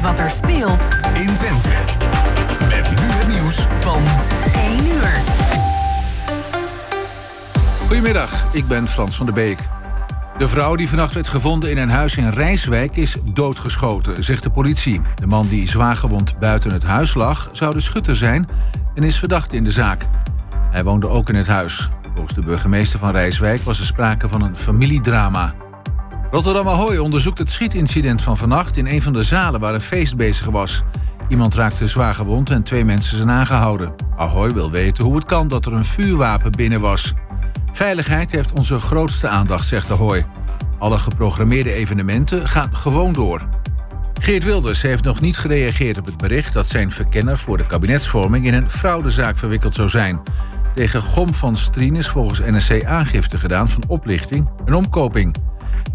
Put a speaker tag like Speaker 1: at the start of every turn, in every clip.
Speaker 1: weet wat er speelt
Speaker 2: in Twente. Met nu het nieuws van
Speaker 1: 1 uur.
Speaker 3: Goedemiddag, ik ben Frans van der Beek. De vrouw die vannacht werd gevonden in een huis in Rijswijk is doodgeschoten, zegt de politie. De man die zwaargewond buiten het huis lag, zou de schutter zijn en is verdacht in de zaak. Hij woonde ook in het huis. Volgens de burgemeester van Rijswijk was er sprake van een familiedrama. Rotterdam Ahoy onderzoekt het schietincident van vannacht in een van de zalen waar een feest bezig was. Iemand raakte zwaar gewond en twee mensen zijn aangehouden. Ahoy wil weten hoe het kan dat er een vuurwapen binnen was. Veiligheid heeft onze grootste aandacht, zegt Ahoy. Alle geprogrammeerde evenementen gaan gewoon door. Geert Wilders heeft nog niet gereageerd op het bericht dat zijn verkenner voor de kabinetsvorming in een fraudezaak verwikkeld zou zijn. Tegen Gom van Strien is volgens NSC aangifte gedaan van oplichting en omkoping.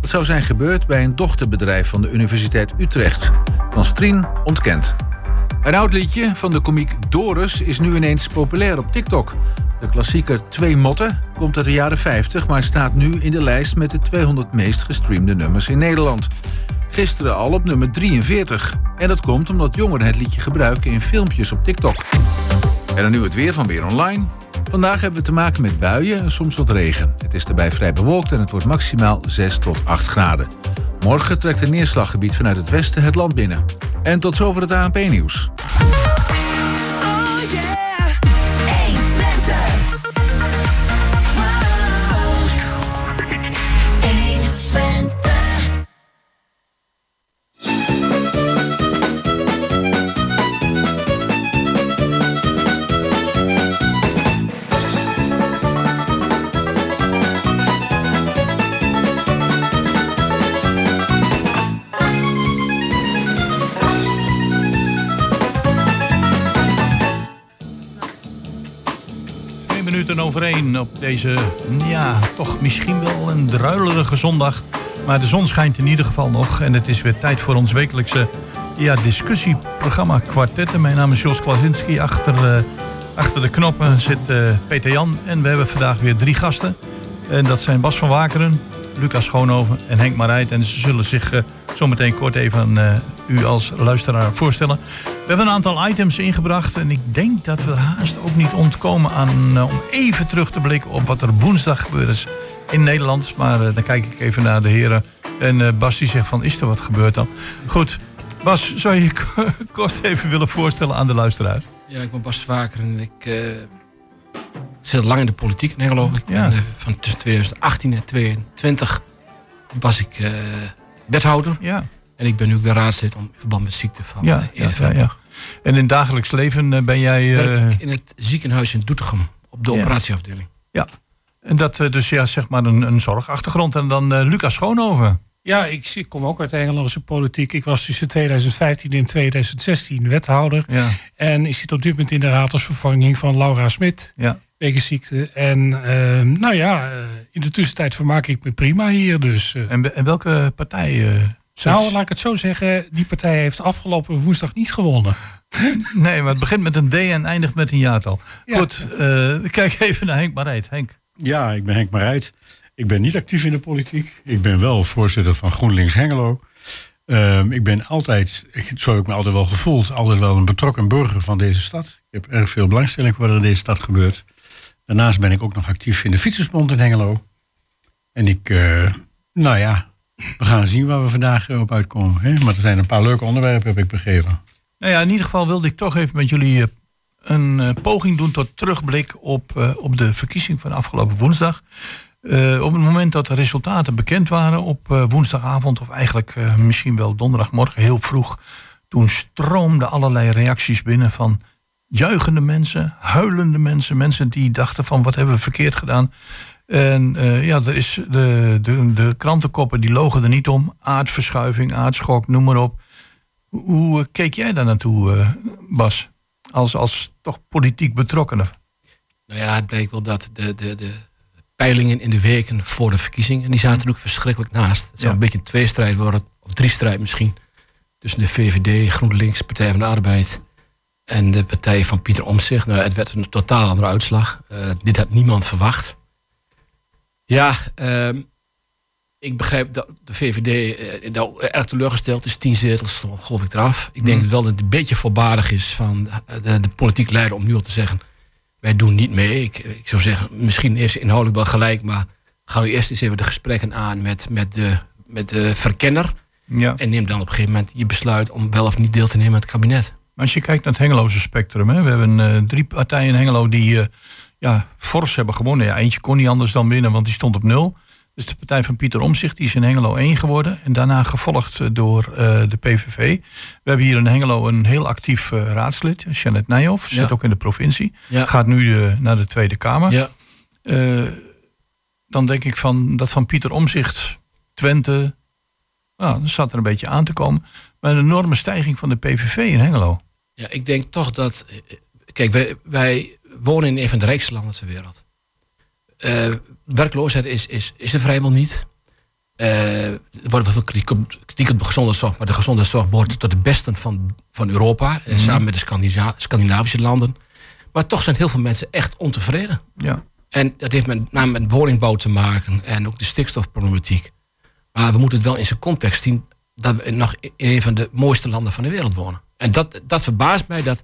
Speaker 3: Dat zou zijn gebeurd bij een dochterbedrijf van de Universiteit Utrecht. Van Strien ontkent. Een oud liedje van de komiek Doris is nu ineens populair op TikTok. De klassieker Twee Motten komt uit de jaren 50, maar staat nu in de lijst met de 200 meest gestreamde nummers in Nederland. Gisteren al op nummer 43. En dat komt omdat jongeren het liedje gebruiken in filmpjes op TikTok. En dan nu het weer van Weer Online. Vandaag hebben we te maken met buien en soms wat regen. Het is erbij vrij bewolkt en het wordt maximaal 6 tot 8 graden. Morgen trekt een neerslaggebied vanuit het westen het land binnen. En tot zover het ANP-nieuws.
Speaker 4: Minuten over één op deze, ja, toch misschien wel een druilerige zondag. Maar de zon schijnt in ieder geval nog. En het is weer tijd voor ons wekelijkse ja, discussieprogramma Kwartetten. Mijn naam is Jos Klasinski. Achter, uh, achter de knoppen zit uh, Peter Jan. En we hebben vandaag weer drie gasten. En dat zijn Bas van Wakeren, Lucas Schoonhoven en Henk Marijt. En ze zullen zich uh, zometeen kort even aan u als luisteraar voorstellen. We hebben een aantal items ingebracht en ik denk dat we haast ook niet ontkomen aan uh, om even terug te blikken op wat er woensdag gebeurd is in Nederland. Maar uh, dan kijk ik even naar de heren. En Bas die zegt van is er wat gebeurd dan? Goed, Bas, zou je je kort even willen voorstellen aan de luisteraar?
Speaker 5: Ja, ik ben Bas Vaker en ik zit lang in de politiek in Nederland. Ik ben van tussen 2018 en 2022 was ik wethouder.
Speaker 4: Ja.
Speaker 5: En ik ben nu ook weer raadslid om in verband met ziekte van
Speaker 4: ja, ja, ja, ja, En in het dagelijks leven ben jij...
Speaker 5: Uh... Werk in het ziekenhuis in Doetinchem, op de operatieafdeling.
Speaker 4: Ja, en dat dus ja, zeg maar een, een zorgachtergrond. En dan uh, Lucas Schoonhoven.
Speaker 6: Ja, ik, ik, kom ook uit de Engelandse politiek. Ik was tussen 2015 en 2016 wethouder.
Speaker 4: Ja.
Speaker 6: En ik zit op dit moment in de raad als vervanging van Laura Smit.
Speaker 4: Ja.
Speaker 6: Ziekte. En uh, nou ja, in de tussentijd vermaak ik me prima hier dus.
Speaker 4: En, en welke partij...
Speaker 6: Nou, laat ik het zo zeggen. Die partij heeft afgelopen woensdag niet gewonnen.
Speaker 4: Nee, maar het begint met een D en eindigt met een jaartal. Ja. Goed, uh, kijk even naar Henk Marijt. Henk.
Speaker 7: Ja, ik ben Henk Marijt. Ik ben niet actief in de politiek. Ik ben wel voorzitter van GroenLinks Hengelo. Uh, ik ben altijd, zo heb ik me altijd wel gevoeld, altijd wel een betrokken burger van deze stad. Ik heb erg veel belangstelling voor wat er in deze stad gebeurt. Daarnaast ben ik ook nog actief in de Fietsersbond in Hengelo. En ik, uh, nou ja, we gaan zien waar we vandaag op uitkomen. Hè? Maar er zijn een paar leuke onderwerpen, heb ik begrepen.
Speaker 4: Nou ja, in ieder geval wilde ik toch even met jullie eh, een poging doen tot terugblik op, op de verkiezing van afgelopen woensdag. op het moment dat de resultaten bekend waren op woensdagavond, of eigenlijk misschien wel donderdagmorgen heel vroeg, toen stroomden allerlei reacties binnen van juichende mensen, huilende mensen, mensen die dachten van wat hebben we verkeerd gedaan. En uh, ja, er is de, de, de krantenkoppen die logen er niet om. Aardverschuiving, aardschok, noem maar op. Hoe uh, keek jij daar naartoe, uh, Bas? Als, als toch politiek betrokkene?
Speaker 5: Nou ja, het bleek wel dat de, de, de peilingen in de weken voor de verkiezingen... die zaten er ook verschrikkelijk naast. Het zou ja. een beetje een tweestrijd worden, of drie strijd misschien... tussen de VVD, GroenLinks, Partij van de Arbeid... en de partij van Pieter Omtzigt. Nou, het werd een totaal andere uitslag. dit had niemand verwacht... Ja, uh, ik begrijp dat de VVD eh, nou erg teleurgesteld is. Tien zetels, geloof ik eraf. Ik denk wel dat het een beetje voorbarig is van de, de politiek leider om nu al te zeggen... wij doen niet mee. Ik, ik zou zeggen, misschien is inhoudelijk wel gelijk... maar gaan we eerst eens even de gesprekken aan met, met, de, met de verkenner...
Speaker 4: Ja.
Speaker 5: en neem dan op een gegeven moment je besluit... om wel of niet deel te nemen aan het kabinet.
Speaker 4: Maar als je kijkt naar het Hengeloze spectrum, hè, we hebben eh, drie partijen in Hengelo die eh, ja, fors hebben gewonnen. Ja, eentje kon niet anders dan winnen, want die stond op nul. Dus de partij van Pieter Omzicht die is in Hengelo 1 geworden. En daarna gevolgd eh, door de PVV. We hebben hier in Hengelo een heel actief raadslid, Jeannette Nijhoff. Zit
Speaker 5: Ja.
Speaker 4: ook in de provincie.
Speaker 5: Ja.
Speaker 4: Gaat nu naar de Tweede Kamer.
Speaker 5: Ja,
Speaker 4: dan denk ik van dat van Pieter Omzicht, Twente. Nou, dat zat er een beetje aan te komen. Maar een enorme stijging van de PVV in Hengelo.
Speaker 5: Ja, ik denk toch dat... eh, Kijk, wij, wij wonen in een van de rijkste landen ter wereld. Eh, werkloosheid is, is, is er vrijwel niet. Eh, er wordt wel veel kritiek op, kritiek op de gezondheidszorg, maar de gezondheidszorg behoort tot de beste van, van Europa, eh, samen met de Scandina- Scandinavische landen. Maar toch zijn heel veel mensen echt ontevreden.
Speaker 4: Ja.
Speaker 5: En dat heeft met name met woningbouw te maken en ook de stikstofproblematiek. Maar we moeten het wel in zijn context zien dat we nog in een van de mooiste landen van de wereld wonen. En dat, dat verbaast mij dat.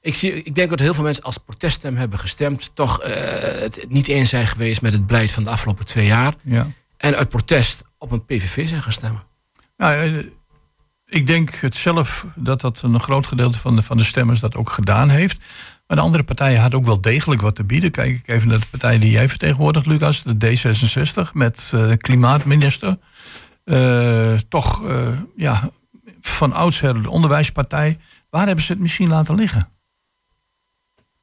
Speaker 5: Ik, zie, ik denk dat heel veel mensen als proteststem hebben gestemd, toch eh, het niet eens zijn geweest met het beleid van de afgelopen twee jaar.
Speaker 4: ja.
Speaker 5: En uit protest op een PVV zijn gaan stemmen.
Speaker 4: Nou, eh, ik denk het zelf dat dat een groot gedeelte van de, van de stemmers dat ook gedaan heeft. Maar de andere partijen hadden ook wel degelijk wat te bieden. Kijk ik even naar de partij die jij vertegenwoordigt, Lucas, de D66 met eh, klimaatminister. Toch ja, van oudsher de onderwijspartij. Waar hebben ze het misschien laten liggen?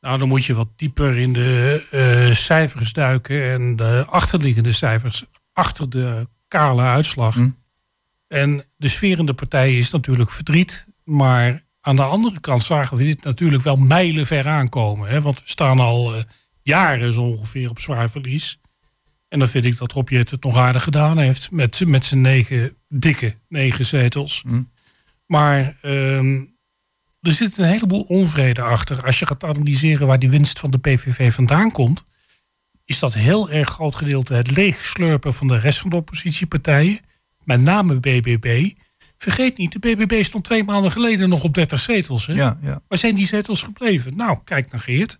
Speaker 6: Nou, dan moet je wat dieper in de eh, cijfers duiken en de achterliggende cijfers achter de kale uitslag.
Speaker 4: Hm.
Speaker 6: En de sfeer in de partij is natuurlijk verdriet, maar aan de andere kant zagen we dit natuurlijk wel mijlenver aankomen. Hè? Want we staan al eh, jaren zo ongeveer op zwaar verlies. En dan vind ik dat Rob Jett het nog aardig gedaan heeft met, met zijn negen, dikke negen zetels.
Speaker 4: Hm.
Speaker 6: Maar ehm, er zit een heleboel onvrede achter. Als je gaat analyseren waar die winst van de PVV vandaan komt, is dat heel erg groot gedeelte het leegslurpen van de rest van de oppositiepartijen, met name BBB. Vergeet niet, de BBB stond twee maanden geleden nog op 30 zetels. Hè?
Speaker 4: Ja, ja.
Speaker 6: Waar zijn die zetels gebleven? Nou, kijk naar Geert.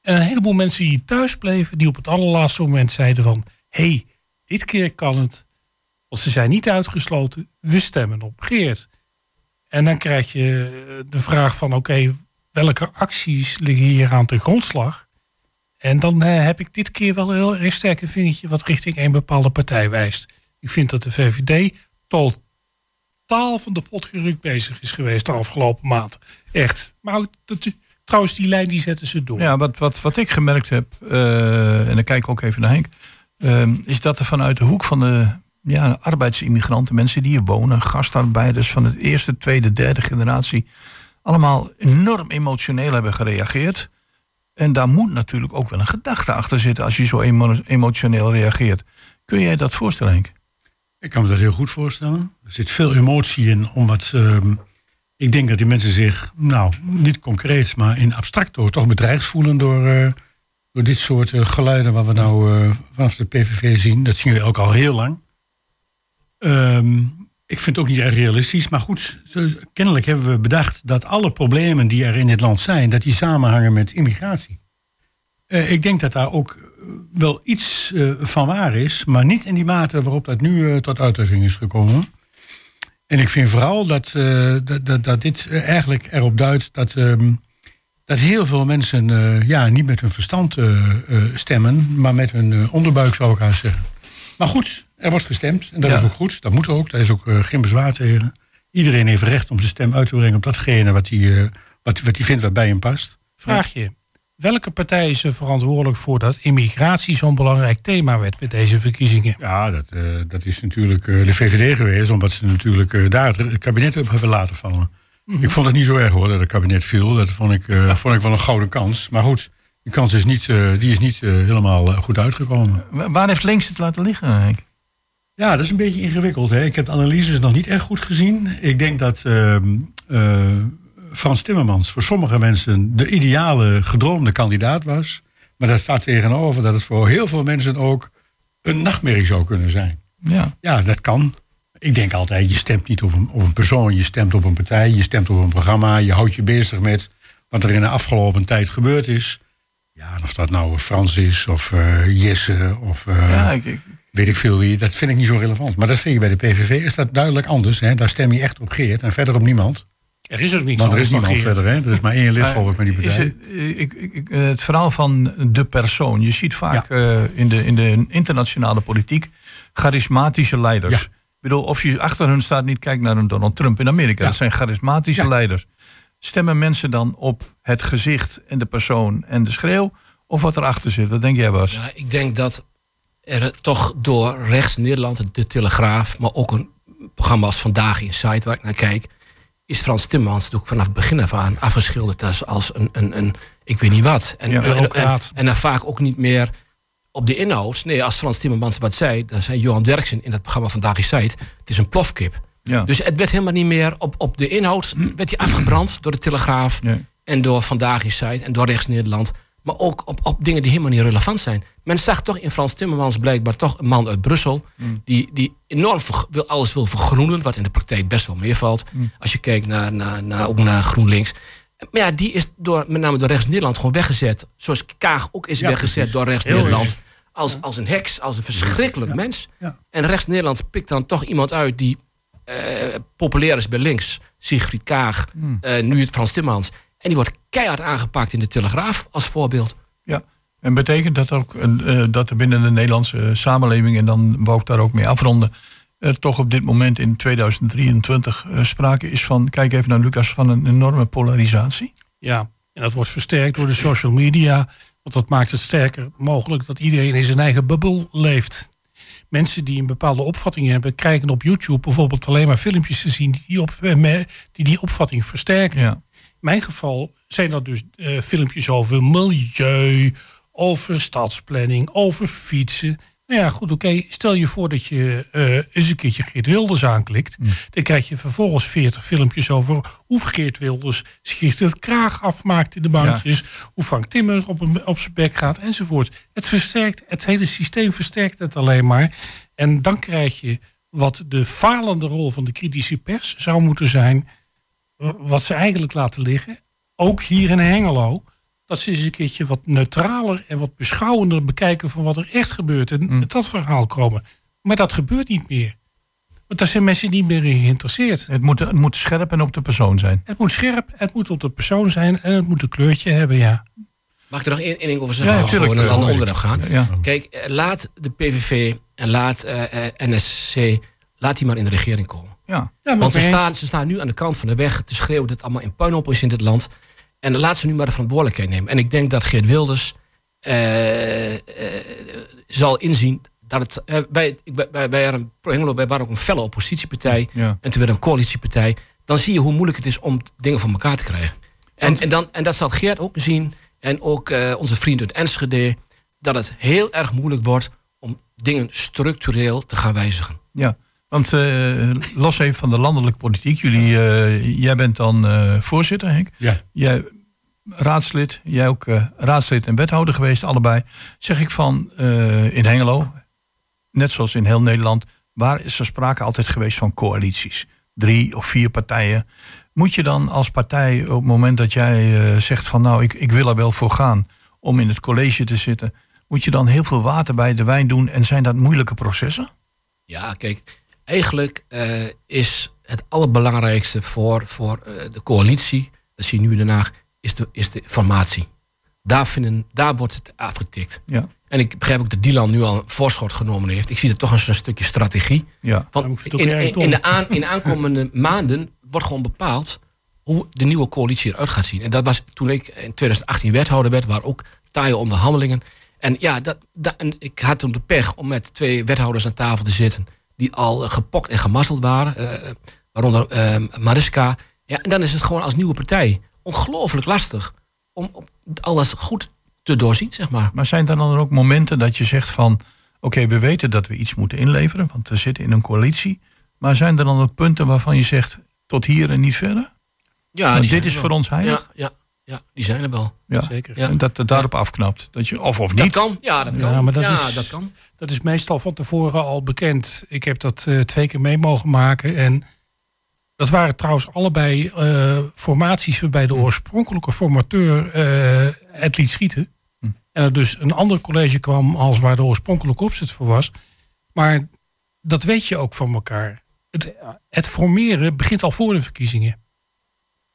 Speaker 6: En een heleboel mensen die thuis bleven, die op het allerlaatste moment zeiden van... hé, hey, dit keer kan het. Want ze zijn niet uitgesloten, we stemmen op Geert. En dan krijg je eh, de vraag van, oké, welke acties liggen hier aan de grondslag? En dan eh, heb ik dit keer wel een heel erg sterk een vingertje wat richting een bepaalde partij wijst. Ik vind dat de VVD totaal van de pot gerukt bezig is geweest de afgelopen maand. Echt. Maar dat, trouwens, die lijn die zetten ze door.
Speaker 4: Ja, wat, wat, wat ik gemerkt heb, eh, en dan kijk ik ook even naar Henk, eh, is dat er vanuit de hoek van de ja, arbeidsimmigranten, mensen die hier wonen, gastarbeiders van de eerste, tweede, derde generatie, allemaal enorm emotioneel hebben gereageerd. En daar moet natuurlijk ook wel een gedachte achter zitten als je zo emo- emotioneel reageert. Kun jij dat voorstellen, Henk?
Speaker 7: Ik kan me dat heel goed voorstellen. Er zit veel emotie in, omdat ehm, ik denk dat die mensen zich, nou, niet concreet, maar in abstract door, toch bedreigd voelen door, eh, door dit soort eh, geluiden wat we nou eh, vanaf de PVV zien. Dat zien we ook al heel lang. Ehm, ik vind het ook niet erg realistisch, maar goed, kennelijk hebben we bedacht dat alle problemen die er in dit land zijn, dat die samenhangen met immigratie. Eh, ik denk dat daar ook eh, wel iets eh, van waar is, maar niet in die mate waarop dat nu tot uitdrukking is gekomen. En ik vind vooral dat, dat, dat, dat dit eigenlijk erop duidt dat, ehm, dat heel veel mensen ja, niet met hun verstand stemmen, maar met hun onderbuik zou ik haast zeggen. Maar goed, er wordt gestemd en dat
Speaker 4: Ja.
Speaker 7: is ook goed. Dat moet ook, daar is ook eh, geen bezwaar tegen. Iedereen heeft recht om zijn stem uit te brengen op datgene wat hij, eh, wat, wat hij vindt wat bij hem past.
Speaker 6: Vraag je, welke partij is er verantwoordelijk voor dat immigratie zo'n belangrijk thema werd bij deze verkiezingen?
Speaker 7: Ja, dat, eh, dat is natuurlijk eh, de VVD geweest, omdat ze natuurlijk eh, daar het kabinet op hebben laten vallen. Ik vond het niet zo erg hoor dat het kabinet viel. Dat vond ik, eh, vond ik wel een gouden kans. Maar goed, die kans is niet, eh, die is niet helemaal goed uitgekomen.
Speaker 4: Wa- Waar heeft links het laten liggen, Henk?
Speaker 7: Ja, dat is een beetje ingewikkeld. Hè? Ik heb de analyses nog niet echt goed gezien. Ik denk dat ehm, eh, Frans Timmermans voor sommige mensen de ideale gedroomde kandidaat was. Maar daar staat tegenover dat het voor heel veel mensen ook een nachtmerrie zou kunnen zijn.
Speaker 4: Ja.
Speaker 7: Ja, dat kan. Ik denk altijd, je stemt niet op een, op een persoon, je stemt op een partij, je stemt op een programma, je houdt je bezig met wat er in de afgelopen tijd gebeurd is. Ja, en of dat nou Frans is, of eh, Jesse, of eh,
Speaker 4: Ja, ik, ik-
Speaker 7: weet ik veel wie, dat vind ik niet zo relevant. Maar dat vind je bij de PVV, is dat duidelijk anders. Hè? Daar stem je echt op Geert en verder op niemand.
Speaker 6: Er is ook niks
Speaker 7: Want er is niemand
Speaker 6: Geert.
Speaker 7: verder, hè? Er is maar één lid, geloof ik, van die
Speaker 4: Is
Speaker 7: partij.
Speaker 4: het, eh, ik, ik, eh, het verhaal van de persoon. Je ziet vaak eh, in, de, in de internationale politiek charismatische leiders.
Speaker 7: Ja.
Speaker 4: Ik bedoel, of je achter hun staat, niet kijk naar een Donald Trump in Amerika.
Speaker 7: Ja.
Speaker 4: Dat zijn charismatische
Speaker 7: Ja.
Speaker 4: leiders. Stemmen mensen dan op het gezicht en de persoon en de schreeuw? Of wat erachter zit? Wat denk jij, Bas?
Speaker 5: Ja, ik denk dat er toch door rechts Nederland, de Telegraaf, maar ook een programma als Vandaag Insight, waar ik naar kijk, is Frans Timmermans natuurlijk vanaf het begin af aan afgeschilderd als, als een, een, een ik weet niet wat. En,
Speaker 4: Ja,
Speaker 5: en, en,
Speaker 6: bureaucraat.
Speaker 5: en dan vaak ook niet meer op de inhoud. Nee, als Frans Timmermans wat zei, dan zei Johan Derksen in het programma Vandaag Insight, het is een plofkip.
Speaker 4: Ja.
Speaker 5: Dus het werd helemaal niet meer op, op de inhoud, werd hij afgebrand door de Telegraaf
Speaker 4: Nee.
Speaker 5: en door Vandaag Insight en door Rechts Nederland. Maar ook op, op dingen die helemaal niet relevant zijn. Men zag toch in Frans Timmermans blijkbaar toch een man uit Brussel. Die, die enorm ver- wil, alles wil vergroenen. Wat in de praktijk best wel meevalt. Als je kijkt naar, naar, naar, ook naar GroenLinks. Maar ja, die is door, met name door Rechts Nederland gewoon weggezet. Zoals Kaag ook is
Speaker 7: Ja,
Speaker 5: weggezet
Speaker 7: precies.
Speaker 5: door Rechts
Speaker 7: Heel
Speaker 5: Nederland.
Speaker 7: erg.
Speaker 5: Als, als een heks, als een verschrikkelijk mens. En Rechts Nederland pikt dan toch iemand uit die eh, populair is bij links. Sigrid Kaag, eh, nu het Frans Timmermans. En die wordt keihard aangepakt in de Telegraaf als voorbeeld.
Speaker 4: Ja. En betekent dat ook eh, dat er binnen de Nederlandse samenleving, en dan wou ik daar ook mee afronden, er toch op dit moment in 2023 eh, sprake is van, kijk even naar Lucas, van een enorme polarisatie?
Speaker 6: Ja, en dat wordt versterkt door de social media. Want dat maakt het sterker mogelijk dat iedereen in zijn eigen bubbel leeft. Mensen die een bepaalde opvatting hebben, krijgen op YouTube bijvoorbeeld alleen maar filmpjes te zien die die, op, eh, die, die opvatting versterken.
Speaker 4: Ja.
Speaker 6: Mijn geval zijn dat dus eh, filmpjes over milieu, over stadsplanning, over fietsen. Nou ja, goed, oké. Stel je voor dat je eh, eens een keertje Geert Wilders aanklikt. Dan krijg je vervolgens 40 filmpjes over hoe Geert Wilders zich het kraag afmaakt in de bankjes. Hoe Frank Timmer op, een- op zijn bek gaat enzovoort. Het versterkt, het hele systeem versterkt het alleen maar. En dan krijg je wat de falende rol van de kritische pers zou moeten zijn wat ze eigenlijk laten liggen, ook hier in Hengelo, dat ze eens een keertje wat neutraler en wat beschouwender bekijken van wat er echt gebeurt en met dat verhaal komen. Maar dat gebeurt niet meer. Want daar zijn mensen niet meer in geïnteresseerd.
Speaker 4: Het moet, het moet scherp en op de persoon zijn.
Speaker 6: Het moet scherp, het moet op de persoon zijn en het moet een kleurtje hebben, ja.
Speaker 5: Mag ik er nog één, ding over zeggen?
Speaker 4: Ja,
Speaker 5: Als we
Speaker 4: tuurlijk.
Speaker 5: naar een ander
Speaker 4: Ja.
Speaker 5: onderwerp gaan.
Speaker 4: Ja.
Speaker 5: Kijk, eh, laat de PVV en laat eh, eh, NSC, laat die maar in de regering komen.
Speaker 4: Ja.
Speaker 6: ja
Speaker 5: Want ze staan, ze staan nu aan de kant van de weg te schreeuwen dat het allemaal in puinhoop is in dit land. En dan laat ze nu maar de verantwoordelijkheid nemen. En ik denk dat Geert Wilders eh, eh, zal inzien dat het... eh, wij, wij, wij, waren, Hengelo, wij waren ook een felle oppositiepartij.
Speaker 4: Ja.
Speaker 5: En toen werd een coalitiepartij. Dan zie je hoe moeilijk het is om dingen voor elkaar te krijgen. En, en, dan, en dat zal Geert ook zien. En ook onze vriend uit Enschede. Dat het heel erg moeilijk wordt om dingen structureel te gaan wijzigen.
Speaker 4: Ja, want eh, los even van de landelijke politiek. Jullie, eh, jij bent dan eh, voorzitter, Henk.
Speaker 7: Ja.
Speaker 4: Jij raadslid, jij ook eh, raadslid en wethouder geweest, allebei. Zeg ik van eh, in Hengelo, net zoals in heel Nederland, waar is er sprake altijd geweest van coalities? Drie of vier partijen. Moet je dan als partij op het moment dat jij eh, zegt van nou, ik, ik wil er wel voor gaan om in het college te zitten, moet je dan heel veel water bij de wijn doen en zijn dat moeilijke processen?
Speaker 5: Ja, kijk, eigenlijk eh, is het allerbelangrijkste voor, voor eh, de coalitie, dat zie je nu in Den Haag, is de, is de formatie. Daar, vinden, daar wordt het afgetikt.
Speaker 4: Ja,
Speaker 5: En ik begrijp ook dat Dylan nu al een voorschot genomen heeft. Ik zie dat toch als een stukje strategie.
Speaker 4: ja.
Speaker 5: Want in, in, de aan, in de aankomende maanden wordt gewoon bepaald hoe de nieuwe coalitie eruit gaat zien. En dat was toen ik in 2018 wethouder werd, waar ook taaie onderhandelingen. En ja, dat, dat, en ik had toen de pech om met twee wethouders aan tafel te zitten. Die al gepokt en gemazzeld waren. eh, waaronder eh, Mariska. Ja, en dan is het gewoon als nieuwe partij ongelooflijk lastig om, om alles goed te doorzien, zeg maar.
Speaker 4: Maar zijn er dan ook momenten dat je zegt van... oké, we weten dat we iets moeten inleveren, want we zitten in een coalitie. Maar zijn er dan ook punten waarvan je zegt, tot hier en niet verder?
Speaker 5: Ja,
Speaker 4: dit is voor ons heilig?
Speaker 5: Ja, ja, Ja, die zijn er wel.
Speaker 4: Ja.
Speaker 6: Zeker.
Speaker 5: Ja.
Speaker 4: En dat het daarop afknapt. Dat je, of of
Speaker 5: Dat
Speaker 4: niet.
Speaker 5: kan. Ja, dat kan.
Speaker 6: Ja, maar dat
Speaker 5: ja,
Speaker 6: is-
Speaker 5: dat kan.
Speaker 6: Dat is meestal van tevoren al bekend. Ik heb dat eh, twee keer mee mogen maken. En dat waren trouwens allebei eh, formaties waarbij de oorspronkelijke formateur eh, het liet schieten.
Speaker 4: Hm.
Speaker 6: En er dus een ander college kwam als waar de oorspronkelijke opzet voor was. Maar dat weet je ook van elkaar. Het, het formeren begint al voor de verkiezingen.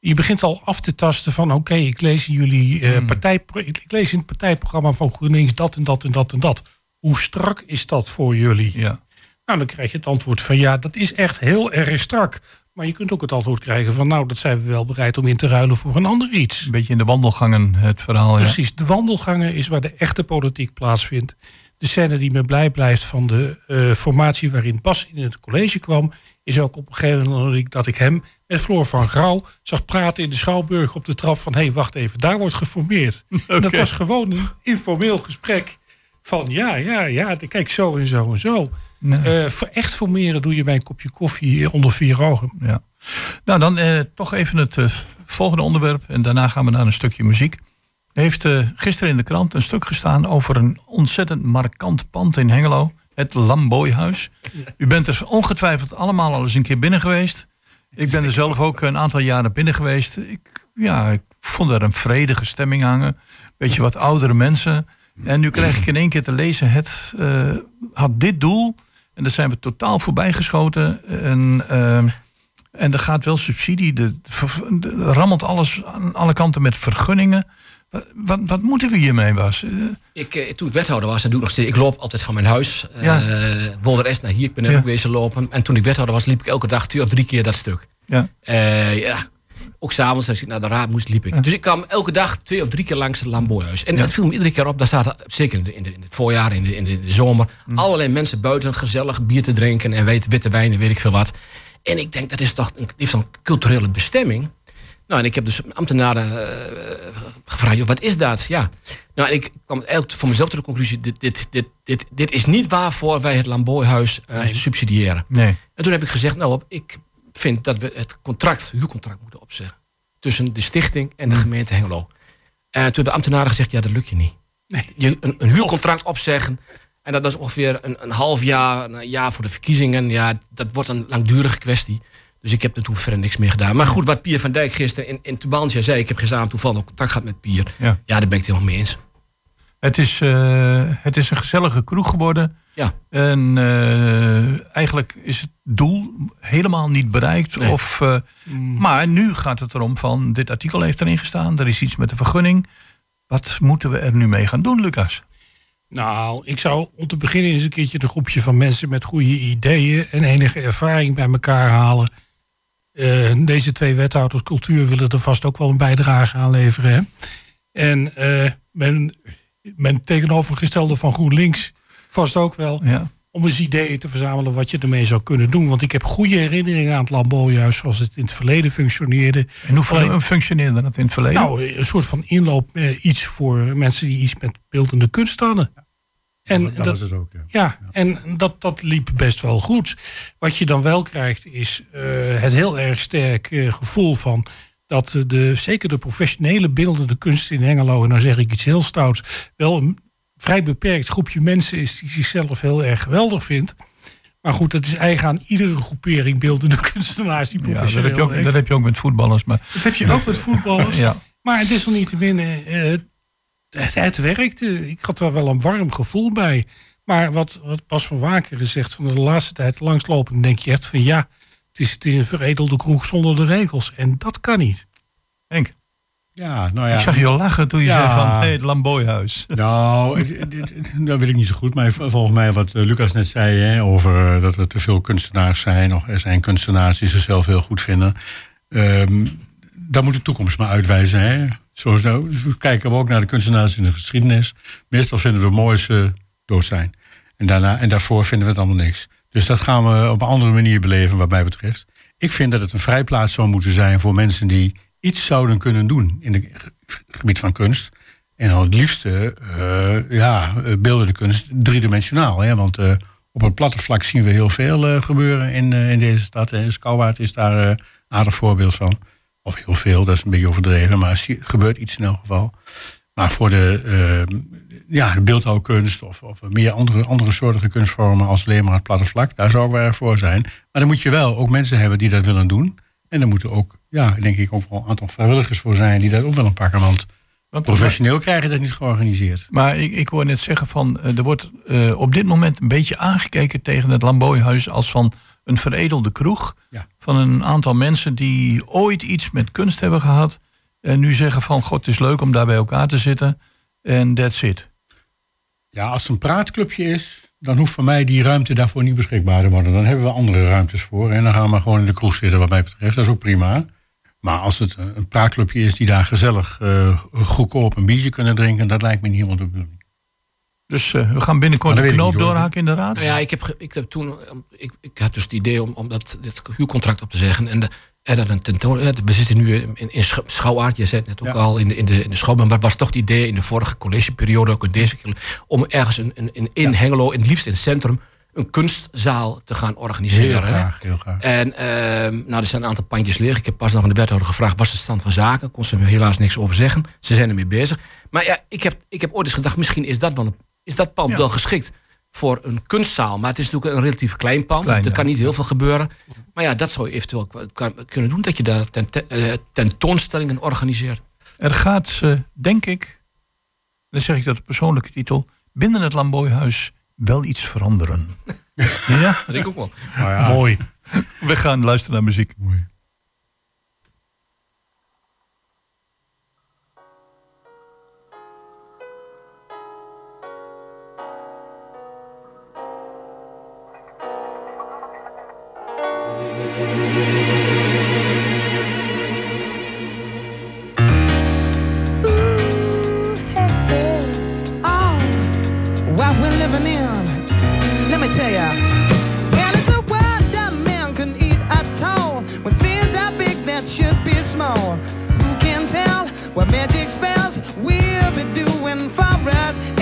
Speaker 6: Je begint al af te tasten van oké, ik lees in jullie eh,
Speaker 4: Hmm.
Speaker 6: partij, ik lees in het partijprogramma van GroenLinks dat en dat en dat en dat. Hoe strak is dat voor jullie?
Speaker 4: Ja.
Speaker 6: Nou, dan krijg je het antwoord van ja, dat is echt heel erg strak. Maar je kunt ook het antwoord krijgen van nou, dat zijn we wel bereid om in te ruilen voor een ander iets.
Speaker 4: Een beetje in de wandelgangen het verhaal. Ja.
Speaker 6: Precies, de wandelgangen is waar de echte politiek plaatsvindt. De scène die me blij blijft van de eh, formatie waarin Bas in het college kwam, is ook op een gegeven moment dat ik, hem met Floor van Grauw zag praten in de Schouwburg op de trap van hé, hey, wacht even, daar wordt geformeerd. En dat was gewoon een informeel gesprek van ja, ja, ja, kijk zo en zo en zo.
Speaker 4: Nee.
Speaker 6: Eh, voor echt formeren doe je bij een kopje koffie onder vier ogen.
Speaker 4: Ja. Nou, dan eh, toch even het volgende onderwerp. En daarna gaan we naar een stukje muziek. Er heeft eh, gisteren in de krant een stuk gestaan over een ontzettend markant pand in Hengelo. Het Lambooihuis. U bent er ongetwijfeld allemaal al eens een keer binnen geweest. Ik ben er zelf ook een aantal jaren binnen geweest. Ik, ja, ik vond er een vredige stemming hangen. Beetje wat oudere mensen. En nu krijg ik in één keer te lezen, het eh, had dit doel. En daar zijn we totaal voorbij geschoten. En, eh, en er gaat wel subsidie. De, de- de- rammelt alles aan alle kanten met vergunningen. Wat, wat, wat moeten we hiermee, Bas? Eh,
Speaker 5: Ik, eh, toen ik wethouder was, en doe ik nog steeds, ik loop altijd van mijn huis.
Speaker 4: Ja.
Speaker 5: eh Wolder naar hier, ik ben er
Speaker 4: Ja.
Speaker 5: ook wezen lopen. En toen ik wethouder was, liep ik elke dag twee of drie keer dat stuk.
Speaker 4: ja.
Speaker 5: Eh, ja. Ook s'avonds, als ik naar de raad moest, liep ik. Dus ik kwam elke dag twee of drie keer langs het Lamboyhuis. En het viel me iedere keer op, daar zaten, zeker in, de, in, de, in het voorjaar, in de, in de, de zomer,
Speaker 4: Mm.
Speaker 5: allerlei mensen buiten gezellig bier te drinken en weet, witte wijn en weet ik veel wat. En ik denk, dat is toch een, heeft een culturele bestemming. Nou, en ik heb dus ambtenaren eh, gevraagd, joh, wat is dat? Ja. Nou, en ik kwam eigenlijk voor mezelf tot de conclusie, dit, dit, dit, dit, dit is niet waarvoor wij het Lamboyhuis eh subsidiëren.
Speaker 4: Nee.
Speaker 5: En toen heb ik gezegd, nou, ik vind dat we het contract, huurcontract moeten opzeggen. Tussen de stichting en de gemeente Hengelo. En toen hebben de ambtenaren gezegd, ja, dat lukt je niet.
Speaker 6: Nee.
Speaker 5: Je, een, een huurcontract opzeggen. En dat is ongeveer een, een half jaar, een jaar voor de verkiezingen. Ja, dat wordt een langdurige kwestie. Dus ik heb er toen verder niks meer gedaan. Maar goed, wat Pier van Dijk gisteren in, in Tubantia zei... ik heb gisteravond toevallig ook contact gehad met Pier.
Speaker 4: Ja.
Speaker 5: Ja, daar ben ik het helemaal mee eens.
Speaker 4: Het, is, eh, het is een gezellige kroeg geworden.
Speaker 5: Ja.
Speaker 4: En eh, eigenlijk is het doel helemaal niet bereikt.
Speaker 5: Nee.
Speaker 4: Of, eh, Maar nu gaat het erom van, dit artikel heeft erin gestaan. Er is iets met de vergunning. Wat moeten we er nu mee gaan doen, Lucas?
Speaker 6: Nou, ik zou om te beginnen eens een keertje een groepje van mensen met goede ideeën en enige ervaring bij elkaar halen. Eh, deze twee wethouders cultuur willen er vast ook wel een bijdrage aan leveren. Hè? En eh men, men tegenovergestelde van GroenLinks vast ook wel.
Speaker 4: Ja.
Speaker 6: Om eens ideeën te verzamelen wat je ermee zou kunnen doen. Want ik heb goede herinneringen aan het Lambojuist zoals het in het verleden functioneerde.
Speaker 4: En hoe
Speaker 6: Alleen-
Speaker 4: functioneerde dat in het verleden?
Speaker 6: Nou, een soort van inloop, eh, iets voor mensen die iets met beeldende kunst hadden. En
Speaker 7: dat,
Speaker 6: dat,
Speaker 7: was het ook. Ja.
Speaker 6: ja, en dat, dat liep best wel goed. Wat je dan wel krijgt is eh, het heel erg sterk eh, gevoel van dat de, zeker de professionele beeldende kunst in Hengelo, en dan zeg ik iets heel stouts, wel een vrij beperkt groepje mensen is die zichzelf heel erg geweldig vindt. Maar goed, dat is eigen aan iedere groepering beeldende kunstenaars die
Speaker 4: ja, dat,
Speaker 6: professioneel
Speaker 4: heb je ook, dat heb je ook met voetballers. Maar,
Speaker 6: dat heb je ook met voetballers.
Speaker 4: ja.
Speaker 6: Maar desalniettemin, het, het werkte. Ik had er wel een warm gevoel bij. Maar wat, wat Bas van Wakeren zegt van de laatste tijd langslopend, denk je echt van ja, het is, het is een veredelde kroeg zonder de regels. En dat kan niet.
Speaker 4: Henk,
Speaker 7: Ja, nou ja.
Speaker 4: ik zag je al lachen toen je
Speaker 7: Ja.
Speaker 4: zei van hey, het Lamboyhuis.
Speaker 7: Nou, dat weet ik niet zo goed. Maar volgens mij wat eh, Lucas net zei hè, over eh, dat er te veel kunstenaars zijn. Of er zijn kunstenaars die zichzelf heel goed vinden. Ehm daar moet de toekomst maar uitwijzen. Hè. Zo, dus kijken we ook naar de kunstenaars in de geschiedenis. Meestal vinden we het mooiste dood zijn. En, daarna, en daarvoor vinden we het allemaal niks. Dus dat gaan we op een andere manier beleven wat mij betreft. Ik vind dat het een vrijplaats zou moeten zijn voor mensen die iets zouden kunnen doen in het gebied van kunst. En dan het liefste, eh, ja, beeldende kunst driedimensionaal. Hè? Want eh, op het platte vlak zien we heel veel eh, gebeuren in, in deze stad. Hè? Skouwaard is daar een aardig voorbeeld van. Of heel veel, dat is een beetje overdreven, maar het gebeurt iets in elk geval. Maar voor de, uh, ja, de beeldhouwkunst of, of meer andere, andere soorten kunstvormen als alleen maar het platte vlak, daar zou ik wel voor zijn. Maar dan moet je wel ook mensen hebben die dat willen doen. En dan moeten ook, ja, denk ik, ook wel een aantal vrijwilligers voor zijn die dat ook willen pakken. Want, want professioneel krijg je dat niet georganiseerd.
Speaker 8: Maar ik, ik hoor net zeggen van, er wordt uh, op dit moment een beetje aangekeken tegen het Lamboyhuis als van een veredelde kroeg. Ja. Van een aantal mensen die ooit iets met kunst hebben gehad. En nu zeggen van, god, het is leuk om daar bij elkaar te zitten. En that's it.
Speaker 7: Ja, als het een praatclubje is, dan hoeft voor mij die ruimte daarvoor niet beschikbaar te worden. Dan hebben we andere ruimtes voor. En dan gaan we gewoon in de kroeg zitten, wat mij betreft. Dat is ook prima. Maar als het een praatclubje is die daar gezellig, uh, goedkoop een biertje kunnen drinken, dat lijkt me niet helemaal de bedoeling.
Speaker 8: Dus uh, we gaan binnenkort de knoop doorhaken in de raad?
Speaker 5: Nou ja, ik heb, ik heb toen. Ik, ik had dus het idee om, om dat, dit huurcontract op te zeggen. En de, en dat een tentoon. We zitten nu in, in Schouwaard, je zei het net ook al, in de, in de, in de school. Maar was toch het idee in de vorige collegeperiode, ook in deze keer, om ergens een, een, in ja. Hengelo, in het liefst in het centrum, een kunstzaal te gaan organiseren.
Speaker 7: Heel graag, heel graag.
Speaker 5: En uh, nou, er zijn een aantal pandjes leeg. Ik heb pas nog aan de wethouder gevraagd, was de stand van zaken? Kon ze me helaas niks over zeggen. Ze zijn ermee bezig. Maar ja, ik heb, ik heb ooit eens gedacht, misschien is dat wel een is dat pand wel geschikt voor een kunstzaal. Maar het is natuurlijk een relatief klein pand. er kan niet heel veel gebeuren. Maar ja, dat zou je eventueel kunnen doen. Dat je daar eh, tentoonstellingen organiseert.
Speaker 8: Er gaat, uh, denk ik, dan zeg ik dat persoonlijke titel... binnen het Lamboyhuis wel iets veranderen.
Speaker 5: ja? Dat denk ik ook wel.
Speaker 8: Ja. Mooi. We gaan luisteren naar muziek. Mooi.
Speaker 9: where magic spells will be doing
Speaker 4: for us.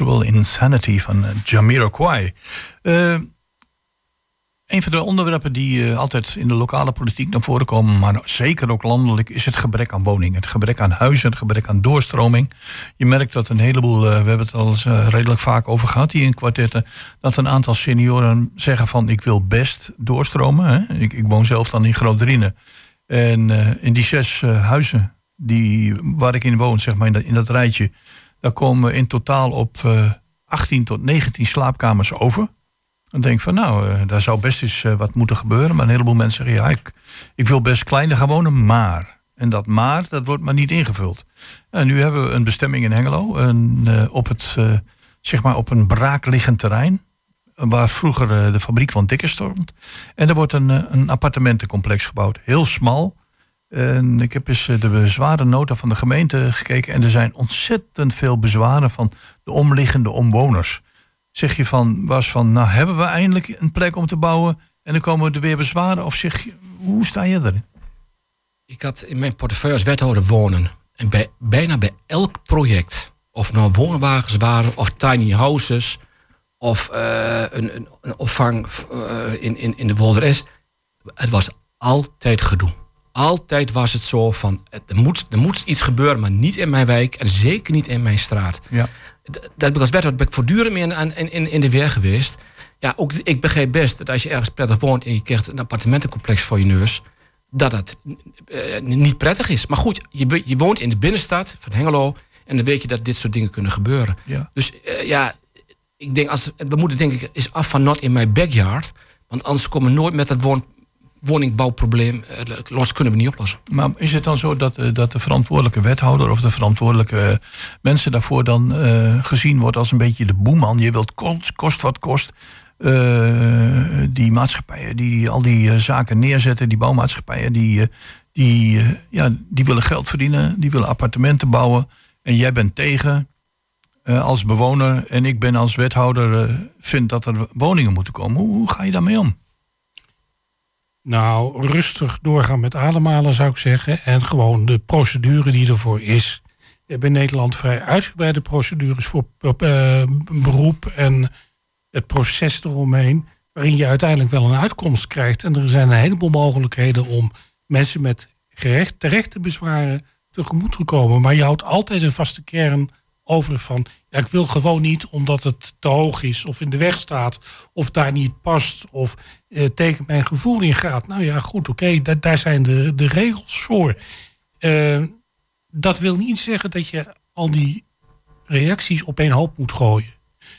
Speaker 4: Insanity van uh, Jamiroquai. Uh, een van de onderwerpen die uh, altijd in de lokale politiek naar voren komen, maar zeker ook landelijk, is het gebrek aan woningen. Het gebrek aan huizen, het gebrek aan doorstroming. Je merkt dat een heleboel, we hebben het al eens redelijk vaak over gehad hier in kwartetten, dat een aantal senioren zeggen van ik wil best doorstromen. Hè? Ik, ik, woon zelf dan in Groot-Drienen. En in die zes huizen die, waar ik in woon, zeg maar in dat rijtje, daar komen in totaal op 18 tot 19 slaapkamers over. Dan denk ik van nou, uh, daar zou best eens uh, wat moeten gebeuren. Maar een heleboel mensen zeggen ja, ik, ik wil best kleiner gaan wonen, maar. En dat maar, dat wordt maar niet ingevuld. En nu hebben we een bestemming in Hengelo. Een, op, het, zeg maar op een braakliggend terrein. Waar vroeger de fabriek van Dikker stond. En er wordt een, een appartementencomplex gebouwd. Heel smal. En ik heb eens de bezwarennota van de gemeente gekeken. En er zijn ontzettend veel bezwaren van de omliggende omwoners zeg je van, was van, nou hebben we eindelijk een plek om te bouwen en dan komen er weer bezwaren? Of zeg je, hoe sta je erin?
Speaker 5: Ik had in mijn portefeuille als wethouder wonen. En bij, bijna bij elk project, of nou woonwagens waren, of tiny houses, of uh, een, een, opvang uh, in, in, in de Wolderes, het was altijd gedoe. Altijd was het zo van, er moet, er moet iets gebeuren, maar niet in mijn wijk en zeker niet in mijn straat.
Speaker 4: Ja
Speaker 5: dat heb ik als wethouder ben ik voortdurend mee in, in, in de weer geweest. Ja, ook, ik begrijp best dat als je ergens prettig woont en je krijgt een appartementencomplex voor je neus, dat dat uh, niet prettig is. Maar goed, je, je woont in de binnenstad van Hengelo en dan weet je dat dit soort dingen kunnen gebeuren.
Speaker 4: Ja.
Speaker 5: Dus uh, ja, ik denk, als, we moeten denk ik, is af van not in my backyard. Want anders komen we nooit met dat woon, woningbouwprobleem uh, los kunnen we niet oplossen.
Speaker 4: Maar is het dan zo dat, uh, dat de verantwoordelijke wethouder of de verantwoordelijke uh, mensen daarvoor dan gezien wordt als een beetje de boeman? Je wilt kost, kost wat kost. die maatschappijen die al die zaken neerzetten, die bouwmaatschappijen, die, die, ja, die willen geld verdienen, die willen appartementen bouwen. En jij bent tegen als bewoner en ik ben als wethouder, vind dat er woningen moeten komen. Hoe, hoe ga je daarmee om?
Speaker 6: Nou, rustig doorgaan met ademhalen zou ik zeggen. En gewoon de procedure die ervoor is. We hebben in Nederland vrij uitgebreide procedures voor uh, beroep en het proces eromheen. Waarin je uiteindelijk wel een uitkomst krijgt. En er zijn een heleboel mogelijkheden om mensen met gerecht, terechte bezwaren tegemoet te komen. Maar je houdt altijd een vaste kern over van... ja, ik wil gewoon niet omdat het te hoog is of in de weg staat... of daar niet past of uh, tegen mijn gevoel in gaat. Nou ja, goed, oké, daar zijn de, de regels voor. Uh, dat wil niet zeggen dat je al die reacties op één hoop moet gooien.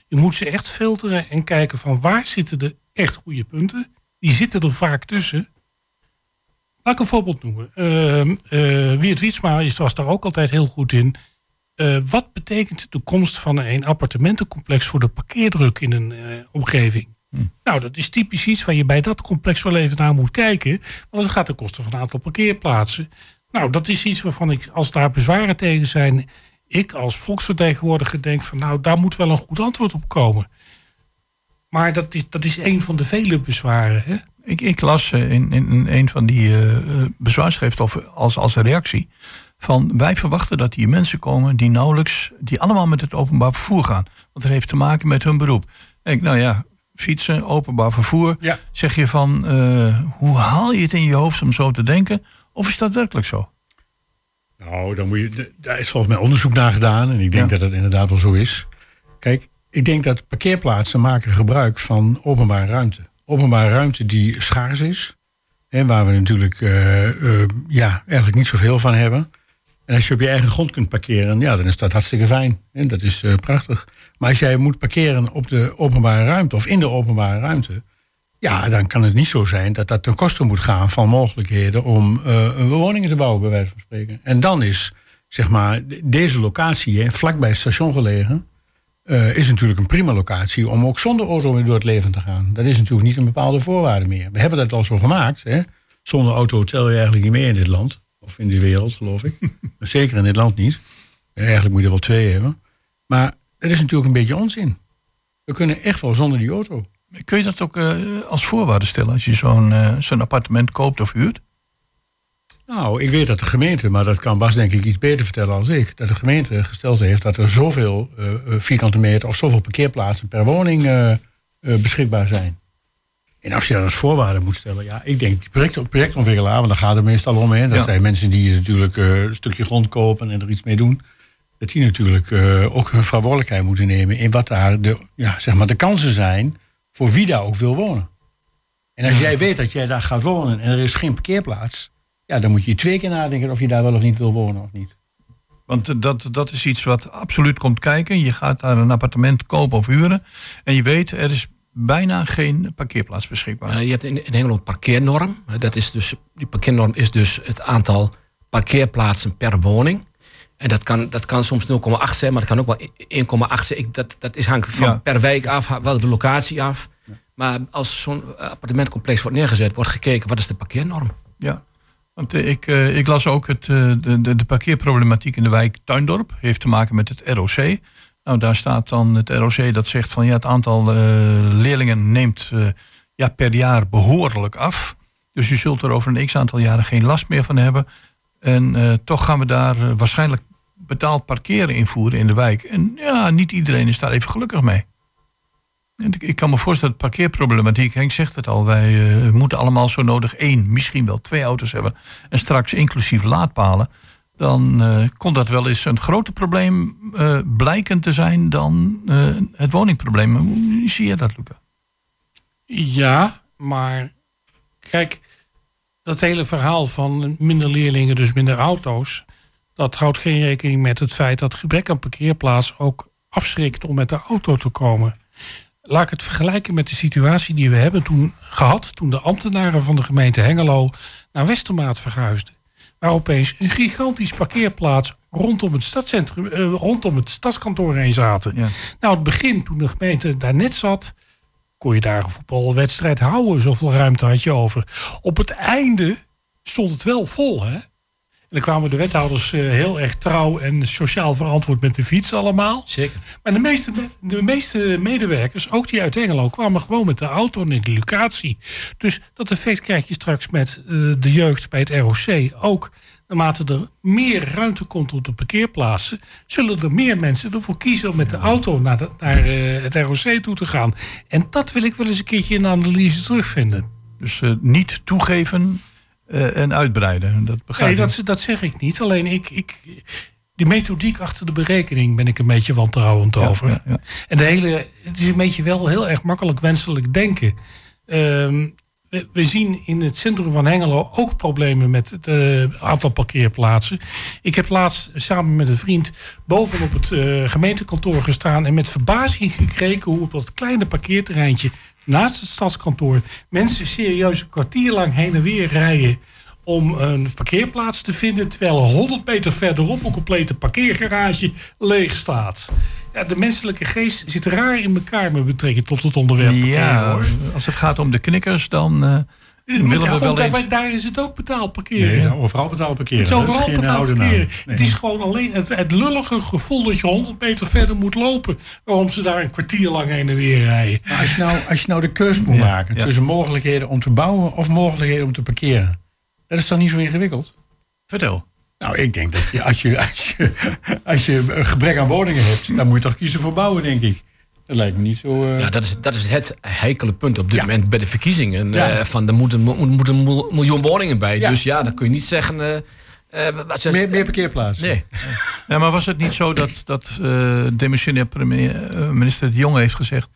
Speaker 6: Je moet ze echt filteren en kijken van waar zitten de echt goede punten. Die zitten er vaak tussen. Laat ik een voorbeeld noemen. Uh, Wiert Wietsma was daar ook altijd heel goed in... Uh, wat betekent de komst van een appartementencomplex voor de parkeerdruk in een uh, omgeving?
Speaker 4: Hm.
Speaker 6: Nou, dat is typisch iets waar je bij dat complex wel even naar moet kijken. Want het gaat ten koste van een aantal parkeerplaatsen. Nou, dat is iets waarvan ik, als daar bezwaren tegen zijn, ik als volksvertegenwoordiger denk van nou, daar moet wel een goed antwoord op komen. Maar dat is, dat is een van de vele bezwaren. Hè?
Speaker 4: Ik, ik las in, in, in een van die uh, bezwaarschriften of als, als reactie van wij verwachten dat hier mensen komen die nauwelijks, die allemaal met het openbaar vervoer gaan. Want het heeft te maken met hun beroep. En ik, nou ja, fietsen, openbaar vervoer.
Speaker 6: Ja.
Speaker 4: Zeg je van, uh, hoe haal je het in je hoofd om zo te denken? Of is dat werkelijk zo?
Speaker 7: Nou, dan moet je, daar is volgens mij onderzoek naar gedaan. En ik denk ja. dat het inderdaad wel zo is. Kijk, ik denk dat parkeerplaatsen maken gebruik van openbare ruimte. Openbare ruimte die schaars is. En waar we natuurlijk uh, uh, ja, eigenlijk niet zoveel van hebben. En als je op je eigen grond kunt parkeren, ja, dan is dat hartstikke fijn. En dat is uh, prachtig. Maar als jij moet parkeren op de openbare ruimte of in de openbare ruimte, ja, dan kan het niet zo zijn dat dat ten koste moet gaan van mogelijkheden om uh, woningen te bouwen, bij wijze van spreken. En dan is, zeg maar, deze locatie, hè, vlakbij het station gelegen, uh, is natuurlijk een prima locatie om ook zonder auto weer door het leven te gaan. Dat is natuurlijk niet een bepaalde voorwaarde meer. We hebben dat al zo gemaakt. Hè. Zonder auto tel je eigenlijk niet meer in dit land. Of in de wereld, geloof ik. maar zeker in dit land niet. Eigenlijk moet je er wel twee hebben. Maar Dat is natuurlijk een beetje onzin. We kunnen echt wel zonder die auto.
Speaker 4: Kun je dat ook eh, als voorwaarde stellen als je zo'n eh, zo'n appartement koopt of huurt?
Speaker 7: Nou, ik weet dat de gemeente, maar dat kan Bas denk ik iets beter vertellen als ik, dat de gemeente gesteld heeft dat er zoveel eh, vierkante meter of zoveel parkeerplaatsen per woning beschikbaar zijn. En als je dat als voorwaarde moet stellen, ja, ik denk die project, projectontwikkelaar, want daar gaat het meestal om, hè, dat
Speaker 4: Ja.
Speaker 7: zijn mensen die natuurlijk eh, een stukje grond kopen en er iets mee doen, dat die natuurlijk eh, ook hun verantwoordelijkheid moeten nemen in wat daar de, ja, zeg maar de kansen zijn voor wie daar ook wil wonen. En als jij weet dat jij daar gaat wonen en er is geen parkeerplaats, ja, dan moet je twee keer nadenken of je daar wel of niet wil wonen of niet.
Speaker 4: Want eh, dat, dat is iets wat absoluut komt kijken. Je gaat daar een appartement kopen of huren. En je weet, er is bijna geen parkeerplaats beschikbaar.
Speaker 5: Eh, je hebt in, in Engeland een parkeernorm. Eh, Dat is dus, die parkeernorm is dus het aantal parkeerplaatsen per woning. En dat kan, dat kan soms 0,8 zijn, maar het kan ook wel 1,8 zijn. Ik- Dat, dat is hangt van
Speaker 4: Ja.
Speaker 5: per wijk af, wel de locatie af. Maar als zo'n eh, appartementcomplex wordt neergezet, wordt gekeken wat is de parkeernorm.
Speaker 4: Ja, want ik, ik las ook het, de, de, de parkeerproblematiek in de wijk Tuindorp. Heeft te maken met het ROC. Nou, daar staat dan het ROC dat zegt van ja, het aantal eh, leerlingen neemt eh, ja, per jaar behoorlijk af. Dus je zult er over een x aantal jaren geen last meer van hebben. En eh, toch gaan we daar waarschijnlijk betaald parkeren invoeren in de wijk. En ja, niet iedereen is daar even gelukkig mee. En ik, ik kan me voorstellen, dat parkeerproblematiek, Henk zegt het al, wij moeten allemaal zo nodig één, misschien wel twee auto's hebben. En straks inclusief laadpalen. Dan eh, kon dat wel eens een groter probleem eh, blijken te zijn dan eh, het woningprobleem. Hoe zie je dat, Luca?
Speaker 6: Ja, maar kijk, dat hele verhaal van minder leerlingen, dus minder auto's, dat houdt geen rekening met het feit dat gebrek aan parkeerplaats ook afschrikt om met de auto te komen. Laat ik het vergelijken met de situatie die we hebben toen gehad toen de ambtenaren van de gemeente Hengelo naar Westermaat verhuisden. Waar opeens een gigantisch parkeerplaats rondom het stadscentrum, eh, rondom het stadskantoor heen zaten.
Speaker 4: Ja.
Speaker 6: Nou, het begin, toen de gemeente daar net zat, kon je daar een voetbalwedstrijd houden. Zoveel ruimte had je over. Op het einde stond het wel vol, hè? En dan kwamen de wethouders eh, heel erg trouw en sociaal verantwoord met de fiets allemaal.
Speaker 5: Zeker.
Speaker 6: Maar de meeste, me- de meeste medewerkers, ook die uit Engelo, kwamen gewoon met de auto naar de locatie. Dus dat effect krijg je straks met eh, de jeugd bij het ROC ook. Naarmate er meer ruimte komt op de parkeerplaatsen, zullen er meer mensen ervoor kiezen om met de auto naar, de- naar eh, het ROC toe te gaan. En dat wil ik wel eens een keertje in de analyse terugvinden.
Speaker 4: Dus eh, niet toegeven eh, en uitbreiden. Dat begrijp
Speaker 6: Nee, dat, dat zeg ik niet. Alleen ik, ik, die methodiek achter de berekening ben ik een beetje wantrouwend over.
Speaker 4: ja, ja.
Speaker 6: En de hele, het is een beetje wel heel erg makkelijk wenselijk denken. Ehm, we, zien in het centrum van Hengelo ook problemen met het eh, aantal parkeerplaatsen. Ik heb laatst samen met een vriend bovenop het eh, gemeentekantoor gestaan en met verbazing gekeken hoe op dat kleine parkeerterreintje naast het stadskantoor mensen serieus een kwartier lang heen en weer rijden om een parkeerplaats te vinden, terwijl 100 meter verderop een complete parkeergarage leeg staat. Ja, de menselijke geest zit raar in elkaar met betrekking tot het onderwerp parkeren,
Speaker 4: Ja,
Speaker 6: hoor.
Speaker 4: als het gaat om de knikkers, dan eh, willen
Speaker 6: Ja,
Speaker 4: we wel
Speaker 6: daar,
Speaker 4: eens...
Speaker 6: daar is het ook betaald parkeren.
Speaker 7: Nee, nou, overal betaald parkeren.
Speaker 6: Het is overal betaald parkeren.
Speaker 7: Nee.
Speaker 6: Het is gewoon alleen het, het lullige gevoel dat je 100 meter verder moet lopen. Waarom ze daar een kwartier lang heen en weer rijden.
Speaker 7: Maar als je nou, als je nou de keus moet
Speaker 4: Ja,
Speaker 7: maken
Speaker 4: ja.
Speaker 7: tussen mogelijkheden om te bouwen of mogelijkheden om te parkeren, dat is toch niet zo ingewikkeld?
Speaker 4: Vertel.
Speaker 7: Nou, ik denk dat je, als, je, als, je, als je een gebrek aan woningen hebt, dan moet je toch kiezen voor bouwen, denk ik. Dat lijkt me niet zo. eh,
Speaker 5: Ja, dat is, dat is het heikele punt op dit
Speaker 7: Ja.
Speaker 5: moment bij de verkiezingen.
Speaker 7: Ja.
Speaker 5: Eh, van, er moeten, mo- moeten een mil- miljoen woningen bij.
Speaker 7: Ja.
Speaker 5: Dus ja, dan kun je niet zeggen... eh, eh, wat
Speaker 7: meer, meer parkeerplaatsen.
Speaker 5: Nee.
Speaker 4: Ja, maar was het niet zo dat, dat eh demissionair premier, minister De Jonge heeft gezegd...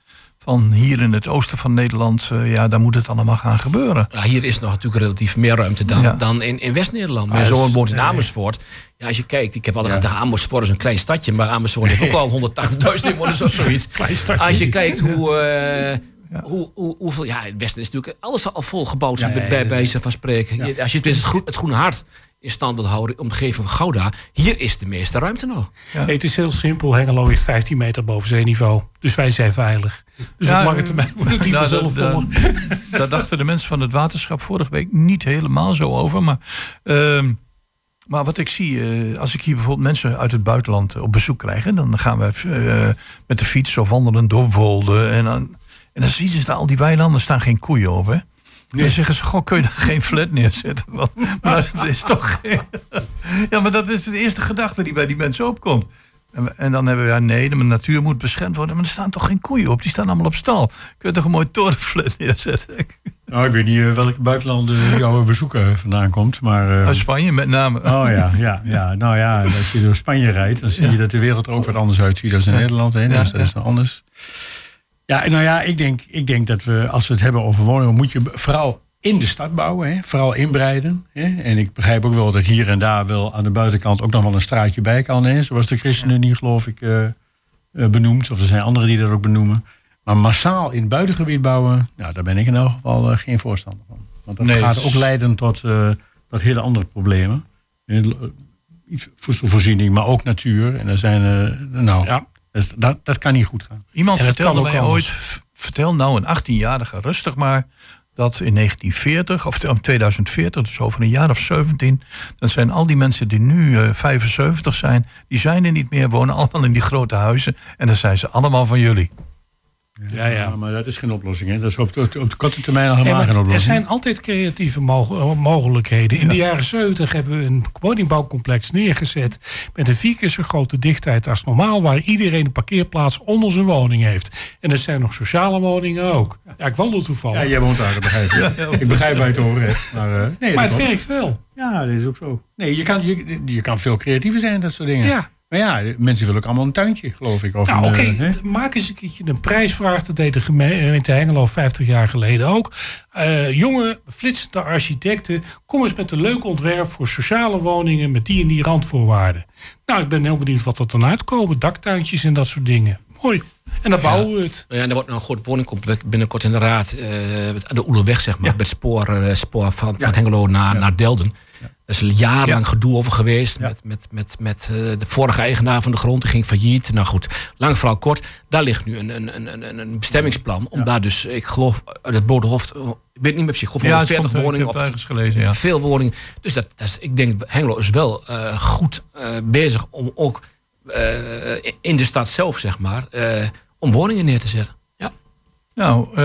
Speaker 4: van hier in het oosten van Nederland, eh, ja, daar moet het allemaal gaan gebeuren.
Speaker 5: Ja, hier is nog natuurlijk relatief meer ruimte dan,
Speaker 4: Ja.
Speaker 5: dan in, in West-Nederland. Mijn
Speaker 7: Ah,
Speaker 5: zoon woont in. Amersfoort. Ja, als je kijkt, ik heb altijd gedacht, Amersfoort is een klein stadje. Maar Amersfoort heeft ook al 180.000 inwoners of zoiets. Als je kijkt hoe... eh, Hoe, hoe, hoeveel, ja, het Westen is natuurlijk alles al vol gebouwd,
Speaker 7: Ja,
Speaker 5: bij,
Speaker 7: ja,
Speaker 5: bij,
Speaker 7: ja,
Speaker 5: van spreken. Je- Als je het, het, groen, het Groene Hart in stand wil houden, omgeving van Gouda, hier is de meeste ruimte nog.
Speaker 6: Het is heel simpel. Hengelo ligt 15 meter boven zeeniveau. Dus wij zijn veilig. Dus
Speaker 4: Ja,
Speaker 6: op lange termijn wordt het niet
Speaker 4: Nou,
Speaker 6: vanzelf
Speaker 4: dat- Daar dachten de mensen van het waterschap vorige week niet helemaal zo over. Maar ehm, Maar wat ik zie, eh, als ik hier bijvoorbeeld mensen uit het buitenland op bezoek krijg... dan gaan we eh, met de fiets of wandelen door Wolde. En dan, en dan zien ze al die weilanden staan geen koeien op. Hè? Dan zeggen ze, goh, kun je daar geen flat neerzetten? Want, maar dat is toch. Ja, maar dat is de eerste gedachte die bij die mensen opkomt. En, en dan hebben we, ja nee, de natuur moet beschermd worden. Maar er staan toch geen koeien op? Die staan allemaal op stal. Kun je toch een mooi torenflat neerzetten?
Speaker 7: Nou, ik weet niet eh, welke buitenlanden jouw bezoeker vandaan komt, maar... eh,
Speaker 4: Uit Spanje met name.
Speaker 7: Oh ja, ja, ja. Nou ja, als je door Spanje rijdt, dan zie je dat de wereld er ook wat anders uitziet dan in Nederland. Hè? Dus dat is dan anders. Ja, nou ja, ik denk, ik denk dat we, als we het hebben over woningen, moet je vooral in de stad bouwen. Hè? Vooral inbreiden. Hè? En ik begrijp ook wel dat hier en daar wel aan de buitenkant ook nog wel een straatje bij kan. Hè? Zoals de ChristenUnie, geloof ik, eh, benoemt. Of er zijn anderen die dat ook benoemen. Maar massaal in het buitengebied bouwen, nou, daar ben ik in elk geval eh, geen voorstander van. Want dat
Speaker 4: Nee,
Speaker 7: gaat ook leiden tot, tot hele andere problemen. Iets Voedselvoorziening, maar ook natuur. En er zijn, nou,
Speaker 6: Ja.
Speaker 7: Dus dat, dat kan niet goed gaan.
Speaker 4: Iemand vertelde mij ooit, vertel nou een 18-jarige rustig maar, dat in 1940 of in 2040, dus over een jaar of 17, dan zijn al die mensen die nu eh, 75 zijn, die zijn er niet meer, wonen allemaal in die grote huizen en dan zijn ze allemaal van jullie.
Speaker 6: Ja, ja.
Speaker 7: maar dat is geen oplossing. Hè? Dat is op de, op de korte termijn al helemaal
Speaker 6: Ja,
Speaker 7: geen
Speaker 6: er
Speaker 7: oplossing.
Speaker 6: zijn altijd creatieve moge- mogelijkheden. In de jaren 70 hebben we een woningbouwcomplex neergezet met een vier keer zo grote dichtheid als normaal, waar iedereen een parkeerplaats onder zijn woning heeft. En er zijn nog sociale woningen ook. Ja, ik wandel toevallig.
Speaker 7: Ja, jij woont daar, dat begrijp ik. ik begrijp waar je het over hebt. Maar, eh, nee,
Speaker 6: maar het werkt wel.
Speaker 7: Ja, dat is ook zo. Nee, je kan, je, je kan veel creatiever zijn, dat soort dingen.
Speaker 6: Ja.
Speaker 7: Maar ja, mensen willen ook allemaal een tuintje, geloof ik. Of
Speaker 6: Nou, oké, maak eens een keertje een prijsvraag. Dat deed de gemeente Hengelo 50 jaar geleden ook. Eh, jonge, flitsende architecten, kom eens met een leuk ontwerp voor sociale woningen met die en die randvoorwaarden. Nou, ik ben heel benieuwd wat er dan uitkomen. Daktuintjes en dat soort dingen. Mooi. En dan bouwen we het.
Speaker 5: Ja, en er wordt nou een goed woningcomplex binnenkort in de raad. eh, aan de Oelerweg, zeg maar. Met spoor, eh, spoor van, van Hengelo naar, naar Delden. Daar is een jarenlang gedoe over geweest. Met, met, met, met eh, de vorige eigenaar van de grond. Die ging failliet. Nou goed, lang verhaal kort. Daar ligt nu een, een, een, een, een bestemmingsplan. Om daar dus, ik geloof, het Bodenhof... Ik weet niet meer precies.
Speaker 4: Het
Speaker 5: 140
Speaker 4: stond, eh, ik
Speaker 5: woningen. of
Speaker 4: gelezen, ja.
Speaker 5: Veel woningen. Dus dat, dat is, ik denk, Hengelo is wel eh, goed eh, bezig om ook in de stad zelf, zeg maar, om woningen neer te zetten.
Speaker 4: Nou, eh,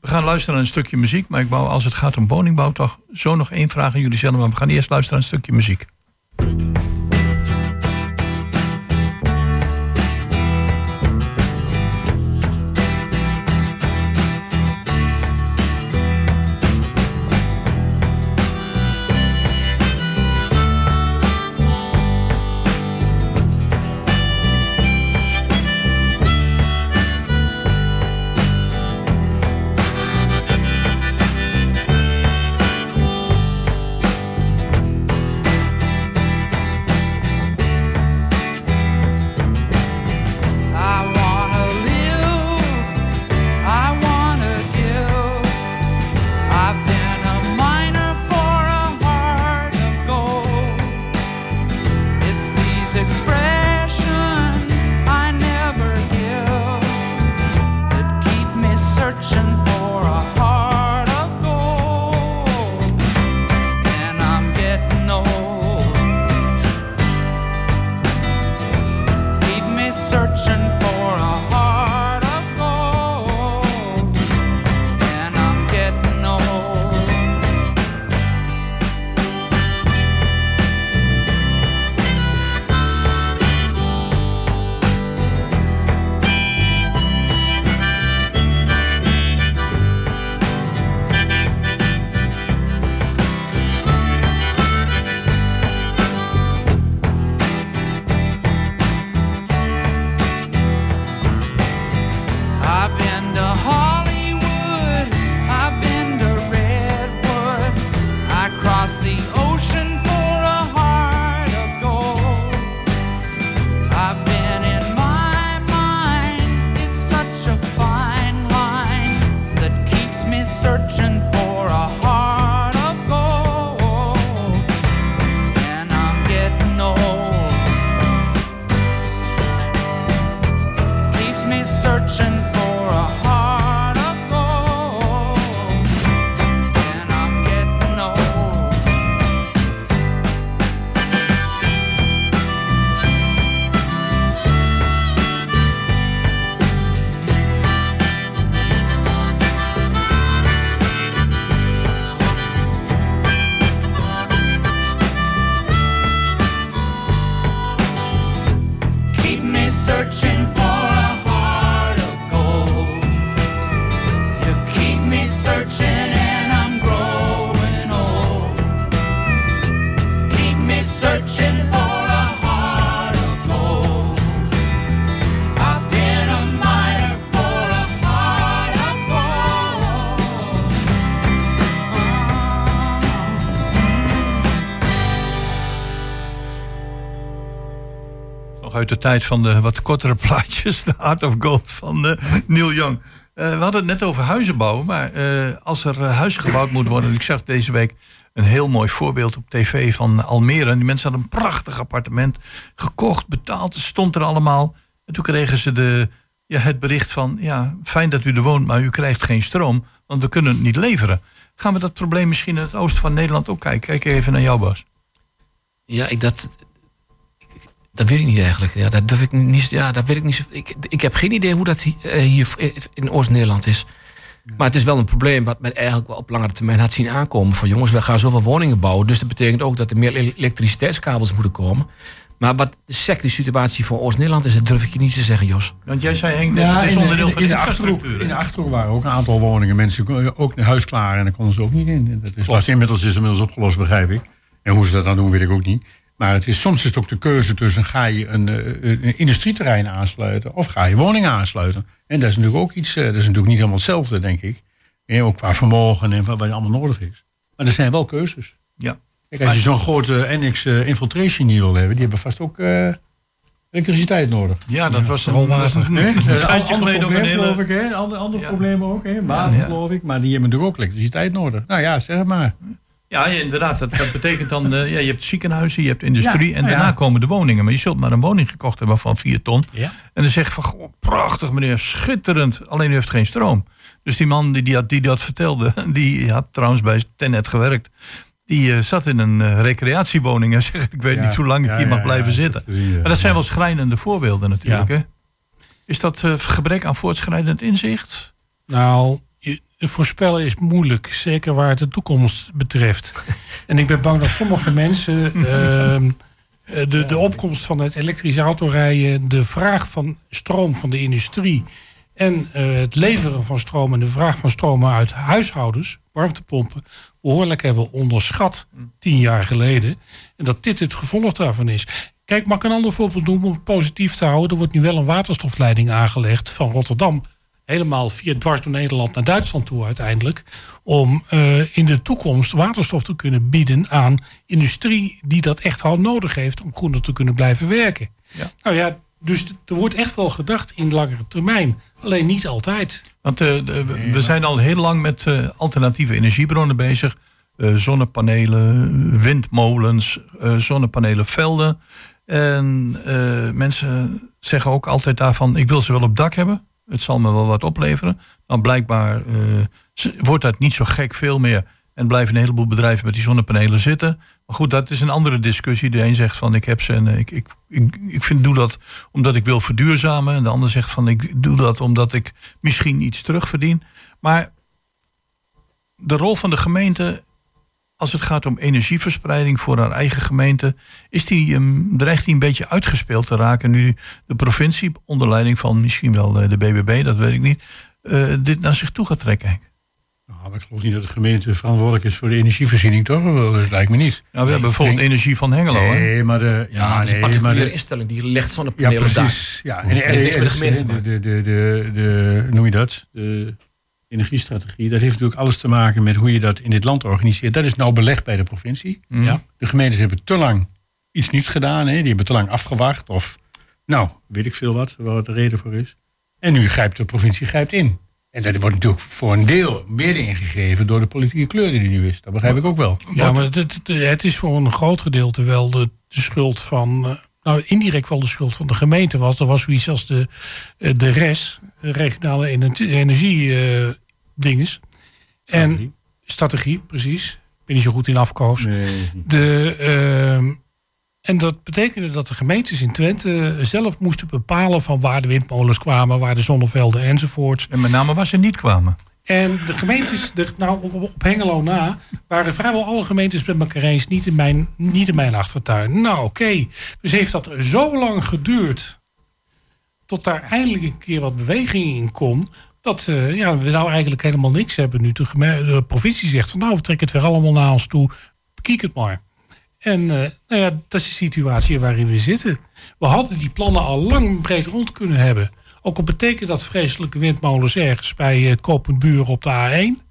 Speaker 4: we gaan luisteren naar een stukje muziek, maar ik wou als het gaat om woningbouw toch zo nog één vraag aan jullie stellen, maar we gaan eerst luisteren naar een stukje muziek. De tijd van de wat kortere plaatjes. De Art of Gold van eh, Neil Young. Eh, we hadden het net over huizen bouwen. Maar eh, als er huizen gebouwd moet worden. Ik zag deze week een heel mooi voorbeeld op tv van Almere. Die mensen hadden een prachtig appartement gekocht, betaald. Stond er allemaal. En toen kregen ze de, ja, het bericht van... ja, fijn dat u er woont, maar u krijgt geen stroom. Want we kunnen het niet leveren. Gaan we dat probleem misschien in het oosten van Nederland ook kijken? Kijk even naar jou, Bas.
Speaker 5: Ja, ik dat. Dat weet ik niet eigenlijk. Ja, dat durf ik niet. Ja, dat weet ik niet. Ik, ik heb geen idee hoe dat hi- eh, hier in Oost-Nederland is. Maar het is wel een probleem wat men eigenlijk wel op langere termijn had zien aankomen. Van jongens, we gaan zoveel woningen bouwen. Dus dat betekent ook dat er meer ele- elektriciteitskabels moeten komen. Maar wat de secte situatie voor Oost-Nederland is, dat durf ik je niet te zeggen, Jos.
Speaker 4: Want jij zei Henk, net,
Speaker 7: Ja,
Speaker 4: het is onderdeel
Speaker 7: in,
Speaker 4: van
Speaker 7: in
Speaker 4: de
Speaker 7: de
Speaker 4: infrastructuur.
Speaker 7: in de? Achterhoek waren ook een aantal woningen. Mensen konden ook een huis klaar en dan konden ze ook niet in. Dat is, was inmiddels is inmiddels opgelost, begrijp ik. En hoe ze dat dan doen, weet ik ook niet. Maar het is, soms is het ook de keuze tussen ga je een, eh, een industrieterrein aansluiten of ga je woningen aansluiten. En dat is natuurlijk ook iets, eh, dat is natuurlijk niet helemaal hetzelfde, denk ik. En ook qua vermogen en wat wat allemaal nodig is. Maar er zijn wel keuzes.
Speaker 4: Ja.
Speaker 7: Kijk, als je zo'n grote NX eh, infiltration hier wil hebben, die hebben vast ook eh, elektriciteit nodig.
Speaker 4: ja, dat was een,
Speaker 6: rolwater.
Speaker 4: een,
Speaker 7: Hè?
Speaker 4: een tijdje geleden ook
Speaker 7: geloof
Speaker 4: hele...
Speaker 7: ik, hè? Ander, andere
Speaker 4: Ja.
Speaker 7: problemen ook, hè? Water,
Speaker 4: Ja, ja.
Speaker 7: geloof ik. Maar die hebben natuurlijk ook elektriciteit nodig. Nou ja, zeg maar.
Speaker 4: Ja, inderdaad. Dat, dat betekent dan, eh, ja, je hebt ziekenhuizen, je hebt industrie
Speaker 7: Ja,
Speaker 4: en
Speaker 7: nou
Speaker 4: daarna
Speaker 7: ja.
Speaker 4: komen de woningen. Maar je zult maar een woning gekocht hebben van 4 ton.
Speaker 6: Ja.
Speaker 4: En dan zeg je van, goh, prachtig meneer, schitterend. Alleen u heeft geen stroom. Dus die man die, die, dat, die dat vertelde, die had trouwens bij Tenet gewerkt. Die eh, zat in een eh, recreatiewoning en zegt, ik weet
Speaker 7: Ja,
Speaker 4: niet hoe lang ik
Speaker 7: ja,
Speaker 4: hier
Speaker 7: ja,
Speaker 4: mag blijven
Speaker 7: ja,
Speaker 4: zitten. Maar dat zijn wel schrijnende voorbeelden natuurlijk.
Speaker 6: Ja.
Speaker 4: Hè? Is dat eh, gebrek aan voortschrijdend inzicht?
Speaker 6: Nou, voorspellen is moeilijk. Zeker waar het de toekomst betreft. en ik ben bang dat sommige mensen... ehm, eh, de, de opkomst van het elektrisch autorijden... de vraag van stroom van de industrie... en eh, het leveren van stroom en de vraag van stroom uit huishoudens... warmtepompen, behoorlijk hebben onderschat tien jaar geleden. En dat dit het gevolg daarvan is. Kijk, mag ik een ander voorbeeld noemen om het positief te houden? Er wordt nu wel een waterstofleiding aangelegd van Rotterdam helemaal via dwars door Nederland naar Duitsland toe uiteindelijk. Om eh, in de toekomst waterstof te kunnen bieden aan industrie die dat echt hard nodig heeft om groener te kunnen blijven werken.
Speaker 4: Ja.
Speaker 6: Nou ja, dus er wordt echt wel gedacht in langere termijn. Alleen niet altijd.
Speaker 4: Want eh, we- zijn al heel lang met eh, alternatieve energiebronnen bezig. Zonnepanelen, windmolens, zonnepanelenvelden. En mensen zeggen ook altijd daarvan, ik wil ze wel op dak hebben. Het zal me wel wat opleveren. Dan blijkbaar eh, wordt dat niet zo gek veel meer. En blijven een heleboel bedrijven met die zonnepanelen zitten. Maar goed, dat is een andere discussie. De een zegt van ik heb ze en eh, ik, ik, ik, ik vind, doe dat omdat ik wil verduurzamen. En de ander zegt van ik doe dat omdat ik misschien iets terugverdien. Maar de rol van de gemeente, als het gaat om energieverspreiding voor haar eigen gemeente, is die, ehm, dreigt die een beetje uitgespeeld te raken nu de provincie, onder leiding van misschien wel eh, de BBB, dat weet ik niet, eh, dit naar zich toe gaat trekken. Henk.
Speaker 7: Nou, maar ik geloof niet dat de gemeente verantwoordelijk is voor de energievoorziening, toch? Dat lijkt me niet.
Speaker 4: Nou, we hebben bijvoorbeeld
Speaker 7: denk-
Speaker 4: energie van Hengelo. hè?
Speaker 7: Nee, maar de...
Speaker 5: Ja, dat is een
Speaker 7: nee, maar
Speaker 5: particuliere
Speaker 7: de,
Speaker 5: instelling die legt
Speaker 7: Ja,
Speaker 5: zonnepanelen op dak.
Speaker 7: precies. Ja, en,
Speaker 5: de
Speaker 7: en-
Speaker 5: gemeente te
Speaker 7: de,
Speaker 5: maken.
Speaker 7: de, de, de, de- noem je dat? De energiestrategie. Dat heeft natuurlijk alles te maken met hoe je dat in dit land organiseert. Dat is nou belegd bij de provincie.
Speaker 6: Ja.
Speaker 7: De gemeentes hebben te lang iets niet gedaan. Hè? Die hebben te lang afgewacht. Of, nou, weet ik veel wat, waar de reden voor is. En nu grijpt de provincie grijpt in. En dat wordt natuurlijk voor een deel meer ingegeven door de politieke kleur die er nu is. Dat begrijp ik ook wel.
Speaker 6: Ja, maar het, het, is voor een groot gedeelte wel de, de schuld van. eh, nou, indirect wel de schuld van de gemeente was. Er was zoiets als de, eh, de RES, regionale energie-dinges. en
Speaker 7: Strategie.
Speaker 6: strategie, precies. Ik ben niet zo goed in afkoos.
Speaker 7: Nee.
Speaker 6: De, ehm, en dat betekende dat de gemeentes in Twente zelf moesten bepalen van waar de windmolens kwamen, waar de zonnevelden enzovoorts.
Speaker 4: En met name waar ze niet kwamen.
Speaker 6: En de gemeentes, de, nou, op, op Hengelo na, waren vrijwel alle gemeentes met elkaar eens, niet in mijn, niet in mijn achtertuin. Nou, oké. Dus heeft dat zo lang geduurd, tot daar eindelijk een keer wat beweging in kon, dat eh, ja, we nou eigenlijk helemaal niks hebben nu. De, provincie zegt van nou, we trekken het weer allemaal naar ons toe, bekijk het maar. En eh, nou ja, dat is de situatie waarin we zitten. We hadden die plannen al lang breed rond kunnen hebben. Ook al betekent dat vreselijke windmolens ergens bij het Kopenbuur op de A1.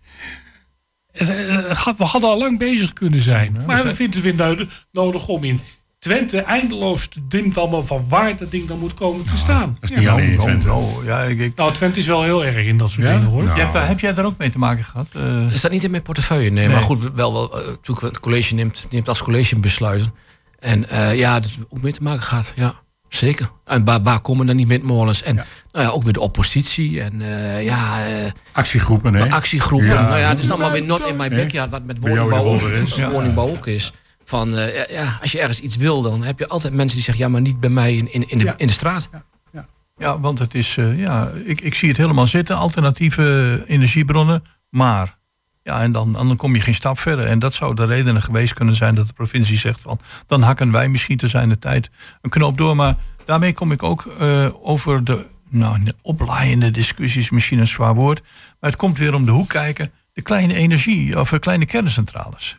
Speaker 6: Het, eh, het had- We hadden al lang bezig kunnen zijn. maar we vinden het weer nodig om in Twente eindeloos te dimmt allemaal van waar dat ding dan moet komen te staan.
Speaker 7: Dat is niet alleen in
Speaker 4: Nou,
Speaker 7: Twente.
Speaker 4: nou, ja, ik, ik-
Speaker 6: Nou, Twente is wel heel erg in dat soort
Speaker 7: Ja?
Speaker 6: dingen hoor.
Speaker 7: Ja.
Speaker 4: Je hebt daar, heb jij daar ook mee te maken gehad? Eh,
Speaker 5: Dat staat niet in mijn portefeuille, nee.
Speaker 4: Nee.
Speaker 5: Maar goed, wel, wel eh, natuurlijk het college neemt, neemt als college besluiten. En eh, ja, dat ook mee te maken gaat, ja. Zeker. En waar, waar komen dan die windmolens? En nou ja, ook weer de oppositie. En eh, ja, eh,
Speaker 7: Actiegroepen, hè?
Speaker 5: actiegroepen.
Speaker 7: Ja.
Speaker 5: nou ja, het is allemaal weer not in my backyard. Wat met
Speaker 7: Bij jou
Speaker 5: woningbouw,
Speaker 7: in de wolder is.
Speaker 5: ook, woningbouw ook is. Van, eh, ja, ja, als je ergens iets wil, dan heb je altijd mensen die zeggen... ja, maar niet bij mij in, in, in, de,
Speaker 7: Ja.
Speaker 5: in de straat.
Speaker 4: Ja, want het is, eh, ja, ik, ik zie het helemaal zitten, alternatieve energiebronnen, maar. Ja, en dan, dan kom je geen stap verder. En dat zou de reden geweest kunnen zijn dat de provincie zegt van, dan hakken wij misschien te zijn de tijd een knoop door. Maar daarmee kom ik ook eh, over de, nou, de oplaaiende discussies, misschien een zwaar woord. Maar het komt weer om de hoek kijken, de kleine energie, of eh, kleine kerncentrales.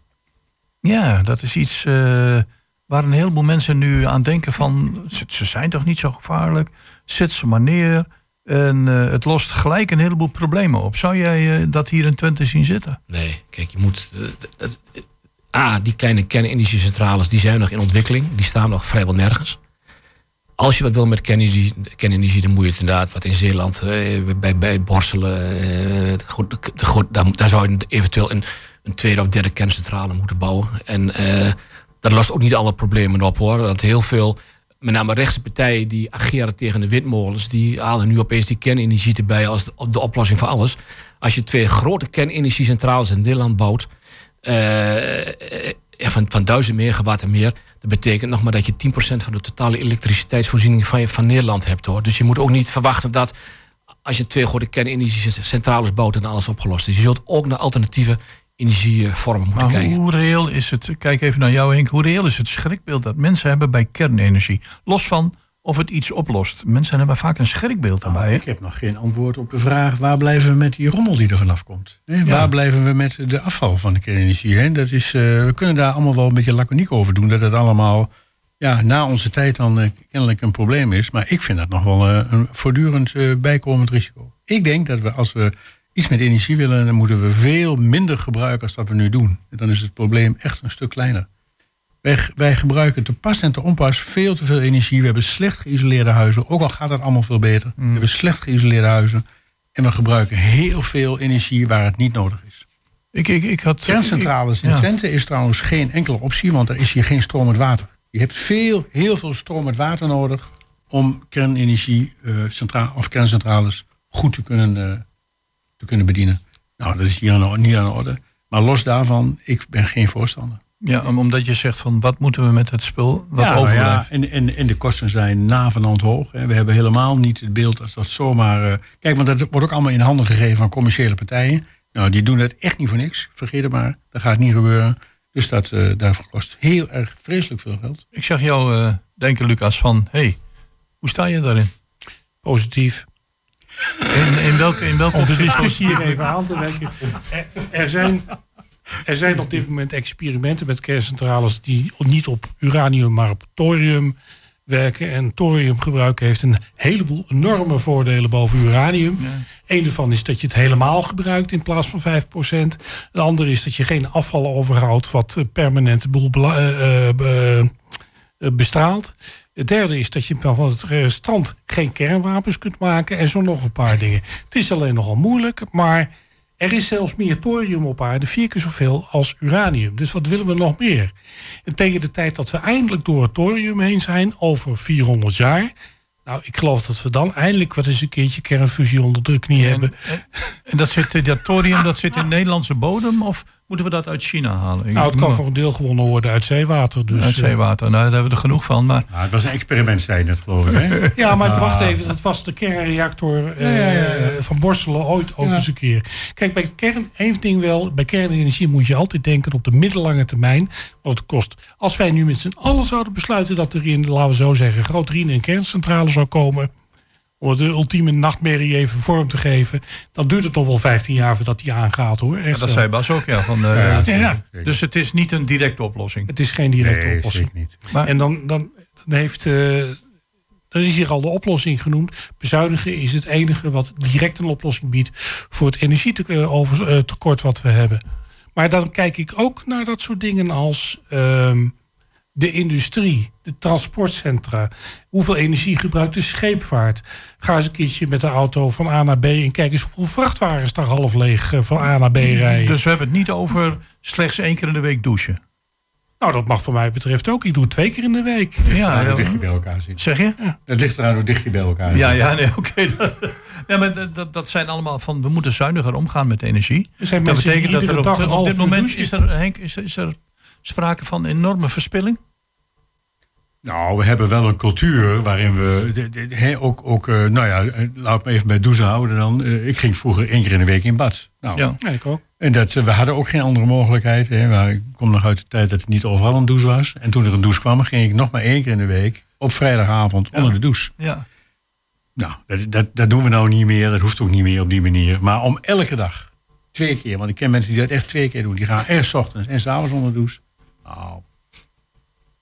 Speaker 4: Ja, dat is iets eh, waar een heleboel mensen nu aan denken van... ze, zijn toch niet zo gevaarlijk, zet ze maar neer. En eh, het lost gelijk een heleboel problemen op. Zou jij eh, dat hier in Twente zien zitten?
Speaker 5: Nee, kijk, je moet. A, die kleine kernenergiecentrales die zijn nog in ontwikkeling. Die staan nog vrijwel nergens. Als je wat wil met kernenergie, dan moet je het inderdaad wat in Zeeland, bij, bij Borselen. goed, daar, daar zou je eventueel een, een tweede of derde kerncentrale moeten bouwen. En eh, dat lost ook niet alle problemen op hoor. Want heel veel, met name rechtse partijen die ageren tegen de windmolens, die halen nu opeens die kernenergie erbij als de, de oplossing voor alles. Als je twee grote kernenergiecentrales in Nederland bouwt, eh, eh, van, van 1000 megawatt en meer. Dat betekent nog maar dat je 10% van de totale elektriciteitsvoorziening van, je- van Nederland hebt hoor. Dus je moet ook niet verwachten dat als je twee grote kernenergiecentrales bouwt en alles opgelost is. Je zult ook naar alternatieve energievormen moeten
Speaker 4: Maar
Speaker 5: kijken.
Speaker 4: hoe reëel is het, kijk even naar jou Henk, hoe reëel is het schrikbeeld dat mensen hebben bij kernenergie? Los van of het iets oplost. Mensen hebben vaak een schrikbeeld daarbij. hè?
Speaker 7: Ik heb nog geen antwoord op de vraag waar blijven we met die rommel die er vanaf komt. Hè? Waar blijven we met de afval van de kernenergie? Hè? Dat is, eh, we kunnen daar allemaal wel een beetje laconiek over doen. Dat het allemaal ja, na onze tijd dan eh, kennelijk een probleem is. Maar ik vind dat nog wel eh, een voortdurend bijkomend risico. Ik denk dat we als we iets met energie willen, dan moeten we veel minder gebruiken als dat we nu doen. Dan is het probleem echt een stuk kleiner. Wij, wij gebruiken te pas en te onpas veel te veel energie. We hebben slecht geïsoleerde huizen. Ook al gaat dat allemaal veel beter. We hebben slecht geïsoleerde huizen. En we gebruiken heel veel energie waar het niet nodig is.
Speaker 4: Ik, ik, ik had,
Speaker 7: Kerncentrales in
Speaker 4: Ja.
Speaker 7: Twente is trouwens geen enkele optie, want er is hier geen stromend water. Je hebt veel, heel veel stromend water nodig om kernenergie eh, of kerncentrales goed te kunnen, eh, te kunnen bedienen. Nou, dat is hier aan- niet aan de orde. Maar los daarvan, ik ben geen voorstander.
Speaker 4: Ja, om- omdat je zegt van wat moeten we met het spul wat
Speaker 7: ja, nou
Speaker 4: overblijft.
Speaker 7: ja, en, en, en de kosten zijn navenant hoog. Hè. We hebben helemaal niet het beeld als dat zomaar... eh, kijk, want dat wordt ook allemaal in handen gegeven aan commerciële partijen. Nou, die doen het echt niet voor niks. Vergeet het maar. Dat gaat niet gebeuren. Dus dat eh daarvoor kost heel erg vreselijk veel geld.
Speaker 4: Ik zag jou eh, denken, Lucas, van hey, hoe sta je daarin?
Speaker 6: Positief.
Speaker 4: In, in welke, in welke
Speaker 6: Om de discussie hier even aan te werken. Er, er zijn, er zijn op dit moment experimenten met kerncentrales die niet op uranium, maar op thorium werken. En thoriumgebruik heeft een heleboel enorme voordelen boven uranium. Eén daarvan is dat je het helemaal gebruikt in plaats van 5%. De andere is dat je geen afval overhoudt wat eh, permanent boel eh, eh, bestraalt. Het derde is dat je van het restant geen kernwapens kunt maken. En zo nog een paar dingen. Het is alleen nogal moeilijk, maar er is zelfs meer thorium op aarde, vier keer zoveel als uranium. Dus wat willen we nog meer? En tegen de tijd dat we eindelijk door het thorium heen zijn, over 400 jaar. Nou, ik geloof dat we dan eindelijk wat eens een keertje kernfusie onder de knie hebben.
Speaker 4: En, en dat, zit, eh, dat thorium dat zit in Nederlandse bodem of moeten we dat uit China halen? Ik-
Speaker 6: Nou, het kan voor een deel gewonnen worden uit zeewater. Dus,
Speaker 4: uit
Speaker 6: eh,
Speaker 4: zeewater. Nou, daar hebben we er genoeg van. Maar
Speaker 7: Nou, het was een experiment, zei je net, geloof ik. Hè?
Speaker 6: Ja, maar wacht even. Dat was de kernreactor eh,
Speaker 7: Ja, ja, ja, ja.
Speaker 6: van Borselen ooit ook
Speaker 7: Ja.
Speaker 6: eens een keer. Kijk, bij kern, één ding wel. Bij kernenergie moet je altijd denken op de middellange termijn. Wat het kost. Als wij nu met z'n allen zouden besluiten dat er in, laten we zo zeggen, Groot-Rien een kerncentrale zou komen. Om de ultieme nachtmerrie even vorm te geven. Dan duurt het nog wel 15 jaar voordat die aangaat hoor. Echt
Speaker 4: dat zei Bas ook, ja. Van, eh,
Speaker 7: Ja,
Speaker 6: Ja, ja.
Speaker 7: zeker.
Speaker 4: Dus het is niet een directe oplossing.
Speaker 6: Het is geen directe
Speaker 7: Nee,
Speaker 6: oplossing.
Speaker 7: niet.
Speaker 4: Maar-
Speaker 6: En dan, dan, dan heeft. eh, dan is hier al de oplossing genoemd. Bezuinigen is het enige wat direct een oplossing biedt voor het energietekort wat we hebben. Maar dan kijk ik ook naar dat soort dingen als ehm, de industrie, de transportcentra. Hoeveel energie gebruikt de scheepvaart? Ga eens een keertje met de auto van A naar B en kijk eens hoeveel vrachtwagens daar half leeg eh, van A naar B rijden.
Speaker 4: Dus we hebben het niet over slechts één keer in de week douchen.
Speaker 6: Nou, dat mag voor mij betreft ook. Ik doe het twee keer in de week.
Speaker 4: Ja,
Speaker 7: hoe
Speaker 4: ja.
Speaker 7: dicht je bij elkaar zit.
Speaker 4: zeg je?
Speaker 7: Dat ligt eraan hoe dicht je bij elkaar zit.
Speaker 4: Ja, ja, nee, oké. nee, maar dat- dat, zijn allemaal van, we moeten zuiniger omgaan met energie.
Speaker 6: Er zijn
Speaker 4: Dat betekent dat er op, op dit moment is er, Henk, is er, is er sprake van enorme verspilling.
Speaker 7: Nou, we hebben wel een cultuur waarin we de- de- hè, ook, ook eh, nou ja, eh, laat me even bij douchen houden dan. Eh, ik ging vroeger één keer in de week in bad. Nou,
Speaker 4: Ja.
Speaker 6: Ja, ik ook.
Speaker 7: En dat, we hadden ook geen andere mogelijkheid. Hè. Maar ik kom nog uit de tijd dat het niet overal een douche was. En toen er een douche kwam, ging ik nog maar één keer in de week op vrijdagavond onder de douche.
Speaker 4: Ja.
Speaker 7: Nou, dat, dat, dat doen we nou niet meer. Dat hoeft ook niet meer op die manier. Maar om elke dag, twee keer. Want ik ken mensen die dat echt twee keer doen. Die gaan eerst 's ochtends en s'avonds onder de douche. Nou,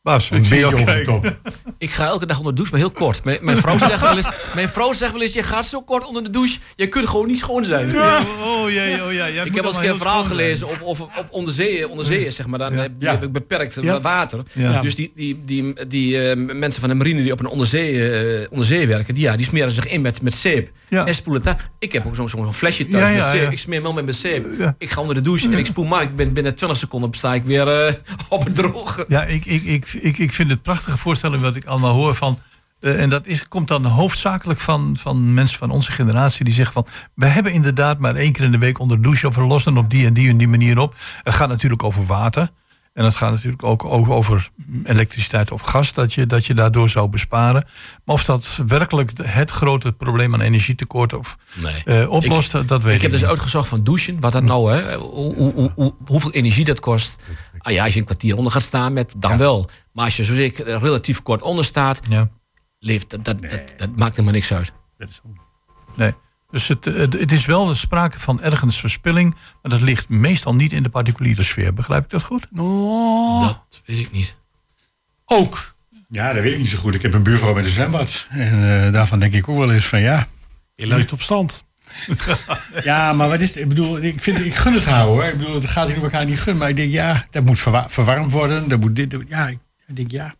Speaker 4: Bas,
Speaker 7: een
Speaker 4: ik zie
Speaker 7: beetje
Speaker 4: jou
Speaker 7: over de
Speaker 4: kijken.
Speaker 7: top.
Speaker 5: Ik ga elke dag onder de douche, maar heel kort. Mijn, mijn, vrouw zegt wel eens, mijn vrouw zegt wel eens, je gaat zo kort onder de douche, je kunt gewoon niet schoon zijn.
Speaker 4: Ja, oh jee, oh ja.
Speaker 5: Ik heb al eens een keer verhaal gelezen of, of op onderzeeën, onderzeeën zeg maar. Dan heb,
Speaker 7: Ja.
Speaker 5: heb ik beperkt
Speaker 6: Ja.
Speaker 5: water.
Speaker 4: Ja.
Speaker 5: Dus die, die, die, die eh, mensen van de marine die op een onderzee, eh, onderzee werken, die, ja, die smeren zich in met, met zeep.
Speaker 4: Ja.
Speaker 5: En spoelen het af. Ik heb ook zo'n zo'n flesje thuis
Speaker 4: Ja,
Speaker 5: met
Speaker 4: ja,
Speaker 5: zeep.
Speaker 4: ja.
Speaker 5: Ik smeer wel met mijn zeep.
Speaker 4: Ja.
Speaker 5: Ik ga onder de douche en ik spoel maar. Ik ben binnen 20 seconden sta ik weer eh, op het droge.
Speaker 4: Ja, ik, ik, ik, ik, ik vind het prachtige voorstelling wat ik allemaal hoor van. eh, en dat is, komt dan hoofdzakelijk van, van mensen van onze generatie die zeggen van... we hebben inderdaad maar één keer in de week onder de douche... of we lossen op die en die en die manier op. Het gaat natuurlijk over water. En het gaat natuurlijk ook over, over elektriciteit of gas... Dat je, dat je daardoor zou besparen. Maar of dat werkelijk het grote probleem aan energietekort of,
Speaker 5: Nee.
Speaker 4: eh, oplost, dat weet ik
Speaker 5: Ik heb dus uitgezocht van douchen, wat dat nou, hè, hoe, hoe, hoe, hoe- hoeveel energie dat kost. Ah ja, als je een kwartier onder gaat staan, met, dan wel. Maar als je zoals ik relatief kort onder staat,
Speaker 4: Ja.
Speaker 5: leeft, dat, dat, dat, dat maakt helemaal niks uit.
Speaker 7: Dat is.
Speaker 4: Nee. Dus het, het, het is wel een sprake van ergens verspilling, maar dat ligt meestal niet in de particuliere sfeer. Begrijp ik dat goed?
Speaker 6: Oh,
Speaker 5: Dat weet ik niet.
Speaker 6: ook.
Speaker 7: Ja, dat weet ik niet zo goed. Ik heb een buurvrouw met een zwembad. En eh, daarvan denk ik ook wel eens van ja...
Speaker 6: Je leunt op stand.
Speaker 7: Ja, maar wat is het? Ik bedoel, ik, vind, ik gun het haar hoor. Ik bedoel, het gaat in elkaar niet gun. Maar ik denk, ja, dat moet verwa- verwarmd worden. Dat moet dit, dat ja, ik denk, ja.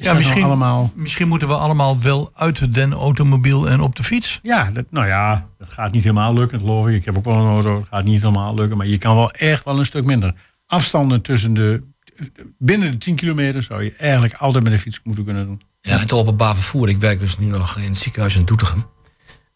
Speaker 7: Is
Speaker 4: Ja,
Speaker 7: dat nou
Speaker 4: misschien,
Speaker 7: allemaal...
Speaker 4: misschien moeten we allemaal wel uit den automobiel en op de fiets.
Speaker 7: Ja, dat, nou ja, dat gaat niet helemaal lukken, geloof ik. Ik heb ook wel een auto, het gaat niet helemaal lukken. Maar je kan wel echt wel een stuk minder. Afstanden tussen de... Binnen de 10 kilometer zou je eigenlijk altijd met de fiets moeten kunnen doen.
Speaker 5: Ja, het openbaar vervoer. Ik werk dus nu nog in het ziekenhuis in Doetinchem.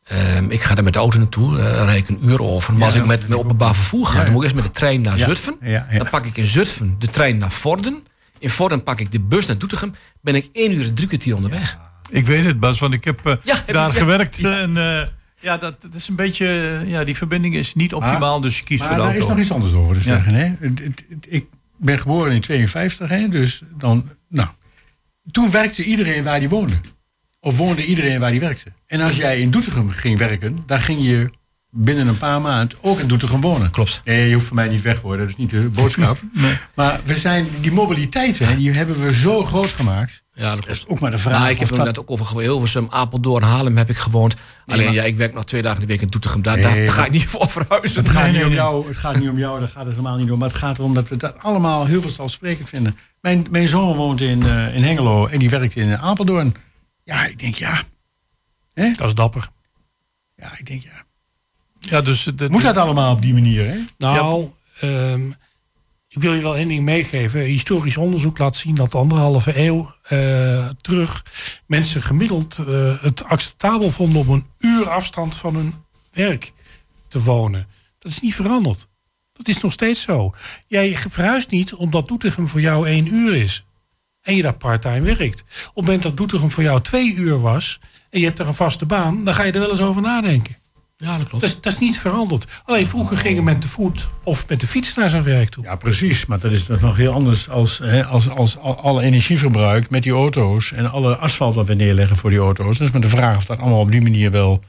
Speaker 5: Ehm, ik ga er met de auto naartoe, dan rijd ik een uur over. Maar als ik met, met openbaar vervoer ga,
Speaker 7: Ja, ja.
Speaker 5: dan moet ik eerst met de trein naar
Speaker 7: Ja.
Speaker 5: Zutphen.
Speaker 7: Ja, ja.
Speaker 5: Dan pak ik in Zutphen de trein naar Vorden. In Vorden pak ik de bus naar Doetinchem. Ben ik één uur en drie kwartier onderweg.
Speaker 4: Ik weet het, Bas, want ik heb eh,
Speaker 5: Ja, heb
Speaker 4: daar
Speaker 5: je- ja.
Speaker 4: gewerkt. En eh, ja, dat, dat is een beetje. eh, ja, die verbinding is niet optimaal, dus je kiest
Speaker 7: Maar
Speaker 4: voor de
Speaker 7: daar is
Speaker 4: auto.
Speaker 7: nog iets anders over te
Speaker 4: Ja.
Speaker 7: zeggen. Hè? Ik ben geboren in 52, hè? dus dan, nou, toen werkte iedereen waar die woonde. Of woonde iedereen waar die werkte. En als jij in Doetinchem ging werken, dan ging je binnen een paar maanden ook in Doetinchem wonen.
Speaker 5: Klopt.
Speaker 7: Nee, je hoeft voor mij niet weg te worden, dat is niet de boodschap. Maar we zijn, die mobiliteit, hè, die hebben we zo groot gemaakt.
Speaker 5: Ja, dat
Speaker 7: is ook maar de vraag.
Speaker 5: Nou, ik heb er
Speaker 7: dat-
Speaker 5: net ook over Hilversum, Apeldoorn, Haarlem heb ik gewoond. Alleen
Speaker 7: maar-
Speaker 5: ja, ik werk nog twee dagen in de week in Doetinchem. Daar,
Speaker 7: Nee,
Speaker 5: daar, ga ik niet voor verhuizen.
Speaker 7: Het gaat,
Speaker 4: Nee,
Speaker 7: niet
Speaker 4: nee,
Speaker 7: om
Speaker 4: nee.
Speaker 7: jou, het gaat niet om jou, daar gaat het helemaal niet om. Maar het gaat erom dat we dat allemaal heel vanzelfsprekend vinden. Mijn, mijn zoon woont in, eh, in Hengelo en die werkt in Apeldoorn. Ja, ik denk ja.
Speaker 6: Dat is dapper.
Speaker 7: Ja, ik denk ja.
Speaker 4: Ja, dus de,
Speaker 7: Moet dat allemaal op die manier, hè?
Speaker 6: Nou, ehm, ik wil je wel één ding meegeven. Historisch onderzoek laat zien dat anderhalve eeuw eh, terug mensen gemiddeld eh, het acceptabel vonden om een uur afstand van hun werk te wonen. Dat is niet veranderd. Dat is nog steeds zo. Jij verhuist niet omdat Doetinchem voor jou één uur is. En je daar parttime werkt. Op het moment dat Doetinchem voor jou twee uur was... en je hebt er een vaste baan, dan ga je er wel eens over nadenken.
Speaker 5: Ja, dat klopt.
Speaker 6: Dat is, dat is niet veranderd. Alleen vroeger gingen men te voet of met de fiets naar zijn werk toe.
Speaker 7: Ja, precies. Maar dat is toch nog heel anders als, hè, als, als al- alle energieverbruik met die auto's... en alle asfalt wat we neerleggen voor die auto's. Dus met de vraag of dat allemaal op die manier wel...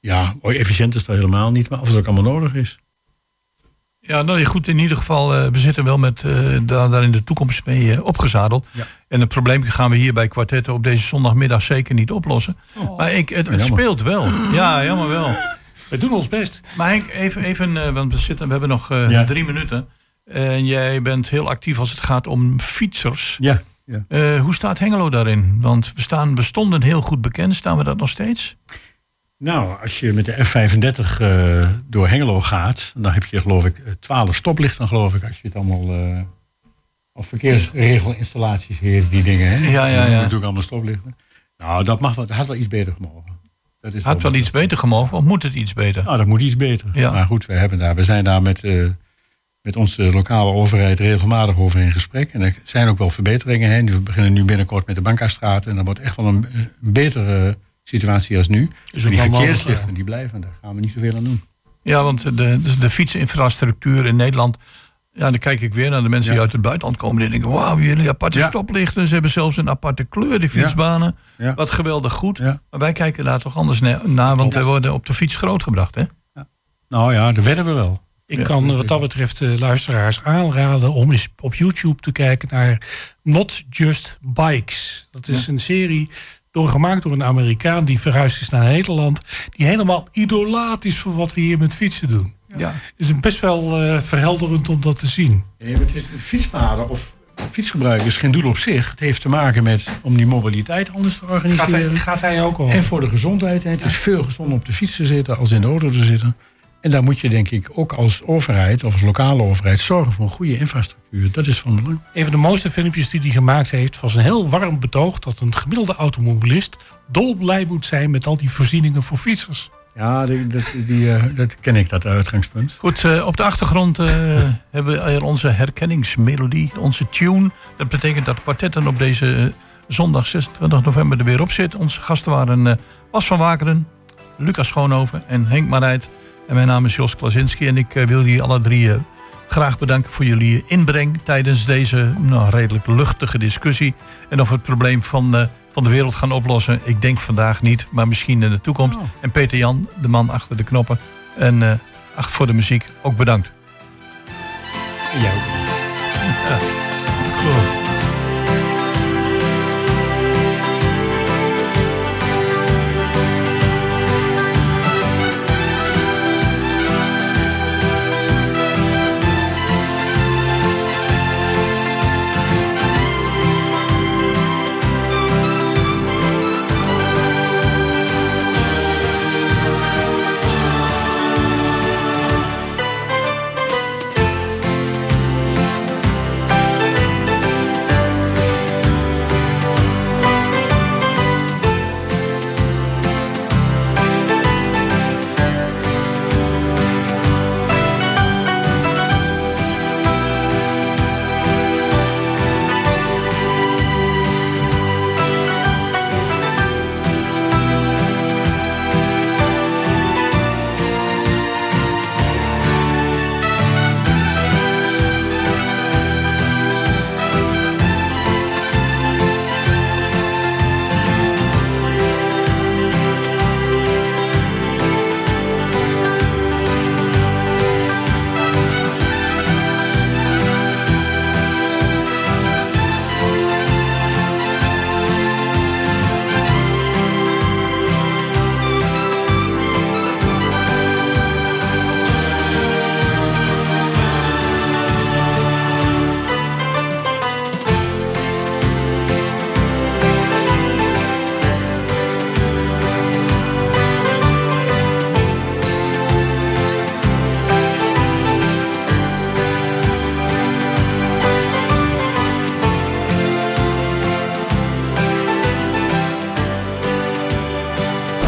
Speaker 7: Ja, oh, efficiënt is dat helemaal niet, maar of het ook allemaal nodig is.
Speaker 4: Ja, nou ja, goed, in ieder geval, eh, we zitten wel met eh, daar, daar in de toekomst mee eh, opgezadeld.
Speaker 7: Ja.
Speaker 4: En het probleem gaan we hier bij kwartetten op deze zondagmiddag zeker niet oplossen. maar ik, het, het speelt wel. Ja, jammer wel.
Speaker 6: We doen ons best.
Speaker 4: Maar Henk, even, even eh, want we, zitten, we hebben nog eh,
Speaker 7: Ja.
Speaker 4: drie minuten. En jij bent heel actief als het gaat om fietsers.
Speaker 7: Ja. Ja.
Speaker 4: Eh, hoe staat Hengelo daarin? Want we, staan, we stonden heel goed bekend. Staan we dat nog steeds?
Speaker 7: Nou, als je met de F35 eh, door Hengelo gaat, dan heb je geloof ik eh, 12 stoplichten, geloof ik, als je het allemaal. eh of verkeersregelinstallaties heet, die dingen. Hè?
Speaker 4: Ja, ja, ja.
Speaker 7: Natuurlijk allemaal stoplichten. Nou, dat mag wel, dat had wel iets beter gemogen. Dat is
Speaker 4: Had wel iets beter gemogen, of moet het iets beter?
Speaker 7: Nou, dat moet iets beter.
Speaker 4: Ja.
Speaker 7: Maar goed, we, hebben daar, we zijn daar met, eh, met onze lokale overheid regelmatig over in gesprek. En er zijn ook wel verbeteringen heen. We beginnen nu binnenkort met de Bankastraat. En dat wordt echt wel een, een betere situatie als nu.
Speaker 6: Ook
Speaker 7: die verkeerslichten die blijven, daar gaan we niet zoveel aan doen.
Speaker 4: Ja, want de, de, de fietsinfrastructuur in Nederland. Ja, dan kijk ik weer naar de mensen die uit het buitenland komen. En denken: wauw, jullie aparte
Speaker 7: Ja.
Speaker 4: stoplichten. Ze hebben zelfs een aparte kleur, die fietsbanen.
Speaker 7: Ja.
Speaker 4: Wat geweldig goed.
Speaker 7: Ja.
Speaker 4: Maar wij kijken daar toch anders na, naar, want we worden op de fiets grootgebracht. Hè?
Speaker 7: Nou ja, daar werden we wel.
Speaker 6: Ik
Speaker 4: Ja.
Speaker 6: kan wat dat betreft de luisteraars aanraden om eens op YouTube te kijken naar Not Just Bikes. Dat is een serie door, gemaakt door een Amerikaan die verhuisd is naar Nederland. Die helemaal idolaat is voor wat we hier met fietsen doen.
Speaker 4: Ja.
Speaker 6: Het is best wel eh, verhelderend om dat te zien.
Speaker 7: Het is fietspaden of fietsgebruik is geen doel op zich. Het heeft te maken met om die mobiliteit anders te
Speaker 6: Gaat hij,
Speaker 7: organiseren.
Speaker 6: gaat hij ook al?
Speaker 7: En voor de gezondheid. hè. Het is veel gezonder op de fiets te zitten als in de auto te zitten. En daar moet je denk ik ook als overheid of als lokale overheid zorgen voor een goede infrastructuur. Dat is van belang.
Speaker 6: Een van de mooiste filmpjes die hij gemaakt heeft was een heel warm betoog dat een gemiddelde automobilist dolblij moet zijn met al die voorzieningen voor fietsers.
Speaker 7: Ja, die, dat, die, eh, dat ken ik, dat uitgangspunt.
Speaker 4: Goed, eh, op de achtergrond eh, hebben we er onze herkenningsmelodie, onze tune. Dat betekent dat kwartetten op deze zondag 26 november er weer op zit. Onze gasten waren eh Bas van Wakeren, Lucas Schoonhoven en Henk Marijt. En mijn naam is Jos Klasinski en ik eh, wil jullie alle drie eh, graag bedanken voor jullie inbreng tijdens deze nou, redelijk luchtige discussie. En of we het probleem van, eh, van de wereld gaan oplossen, ik denk vandaag niet, maar misschien in de toekomst. En Peter Jan, de man achter de knoppen. En eh achter voor de muziek, ook bedankt.
Speaker 7: Ja.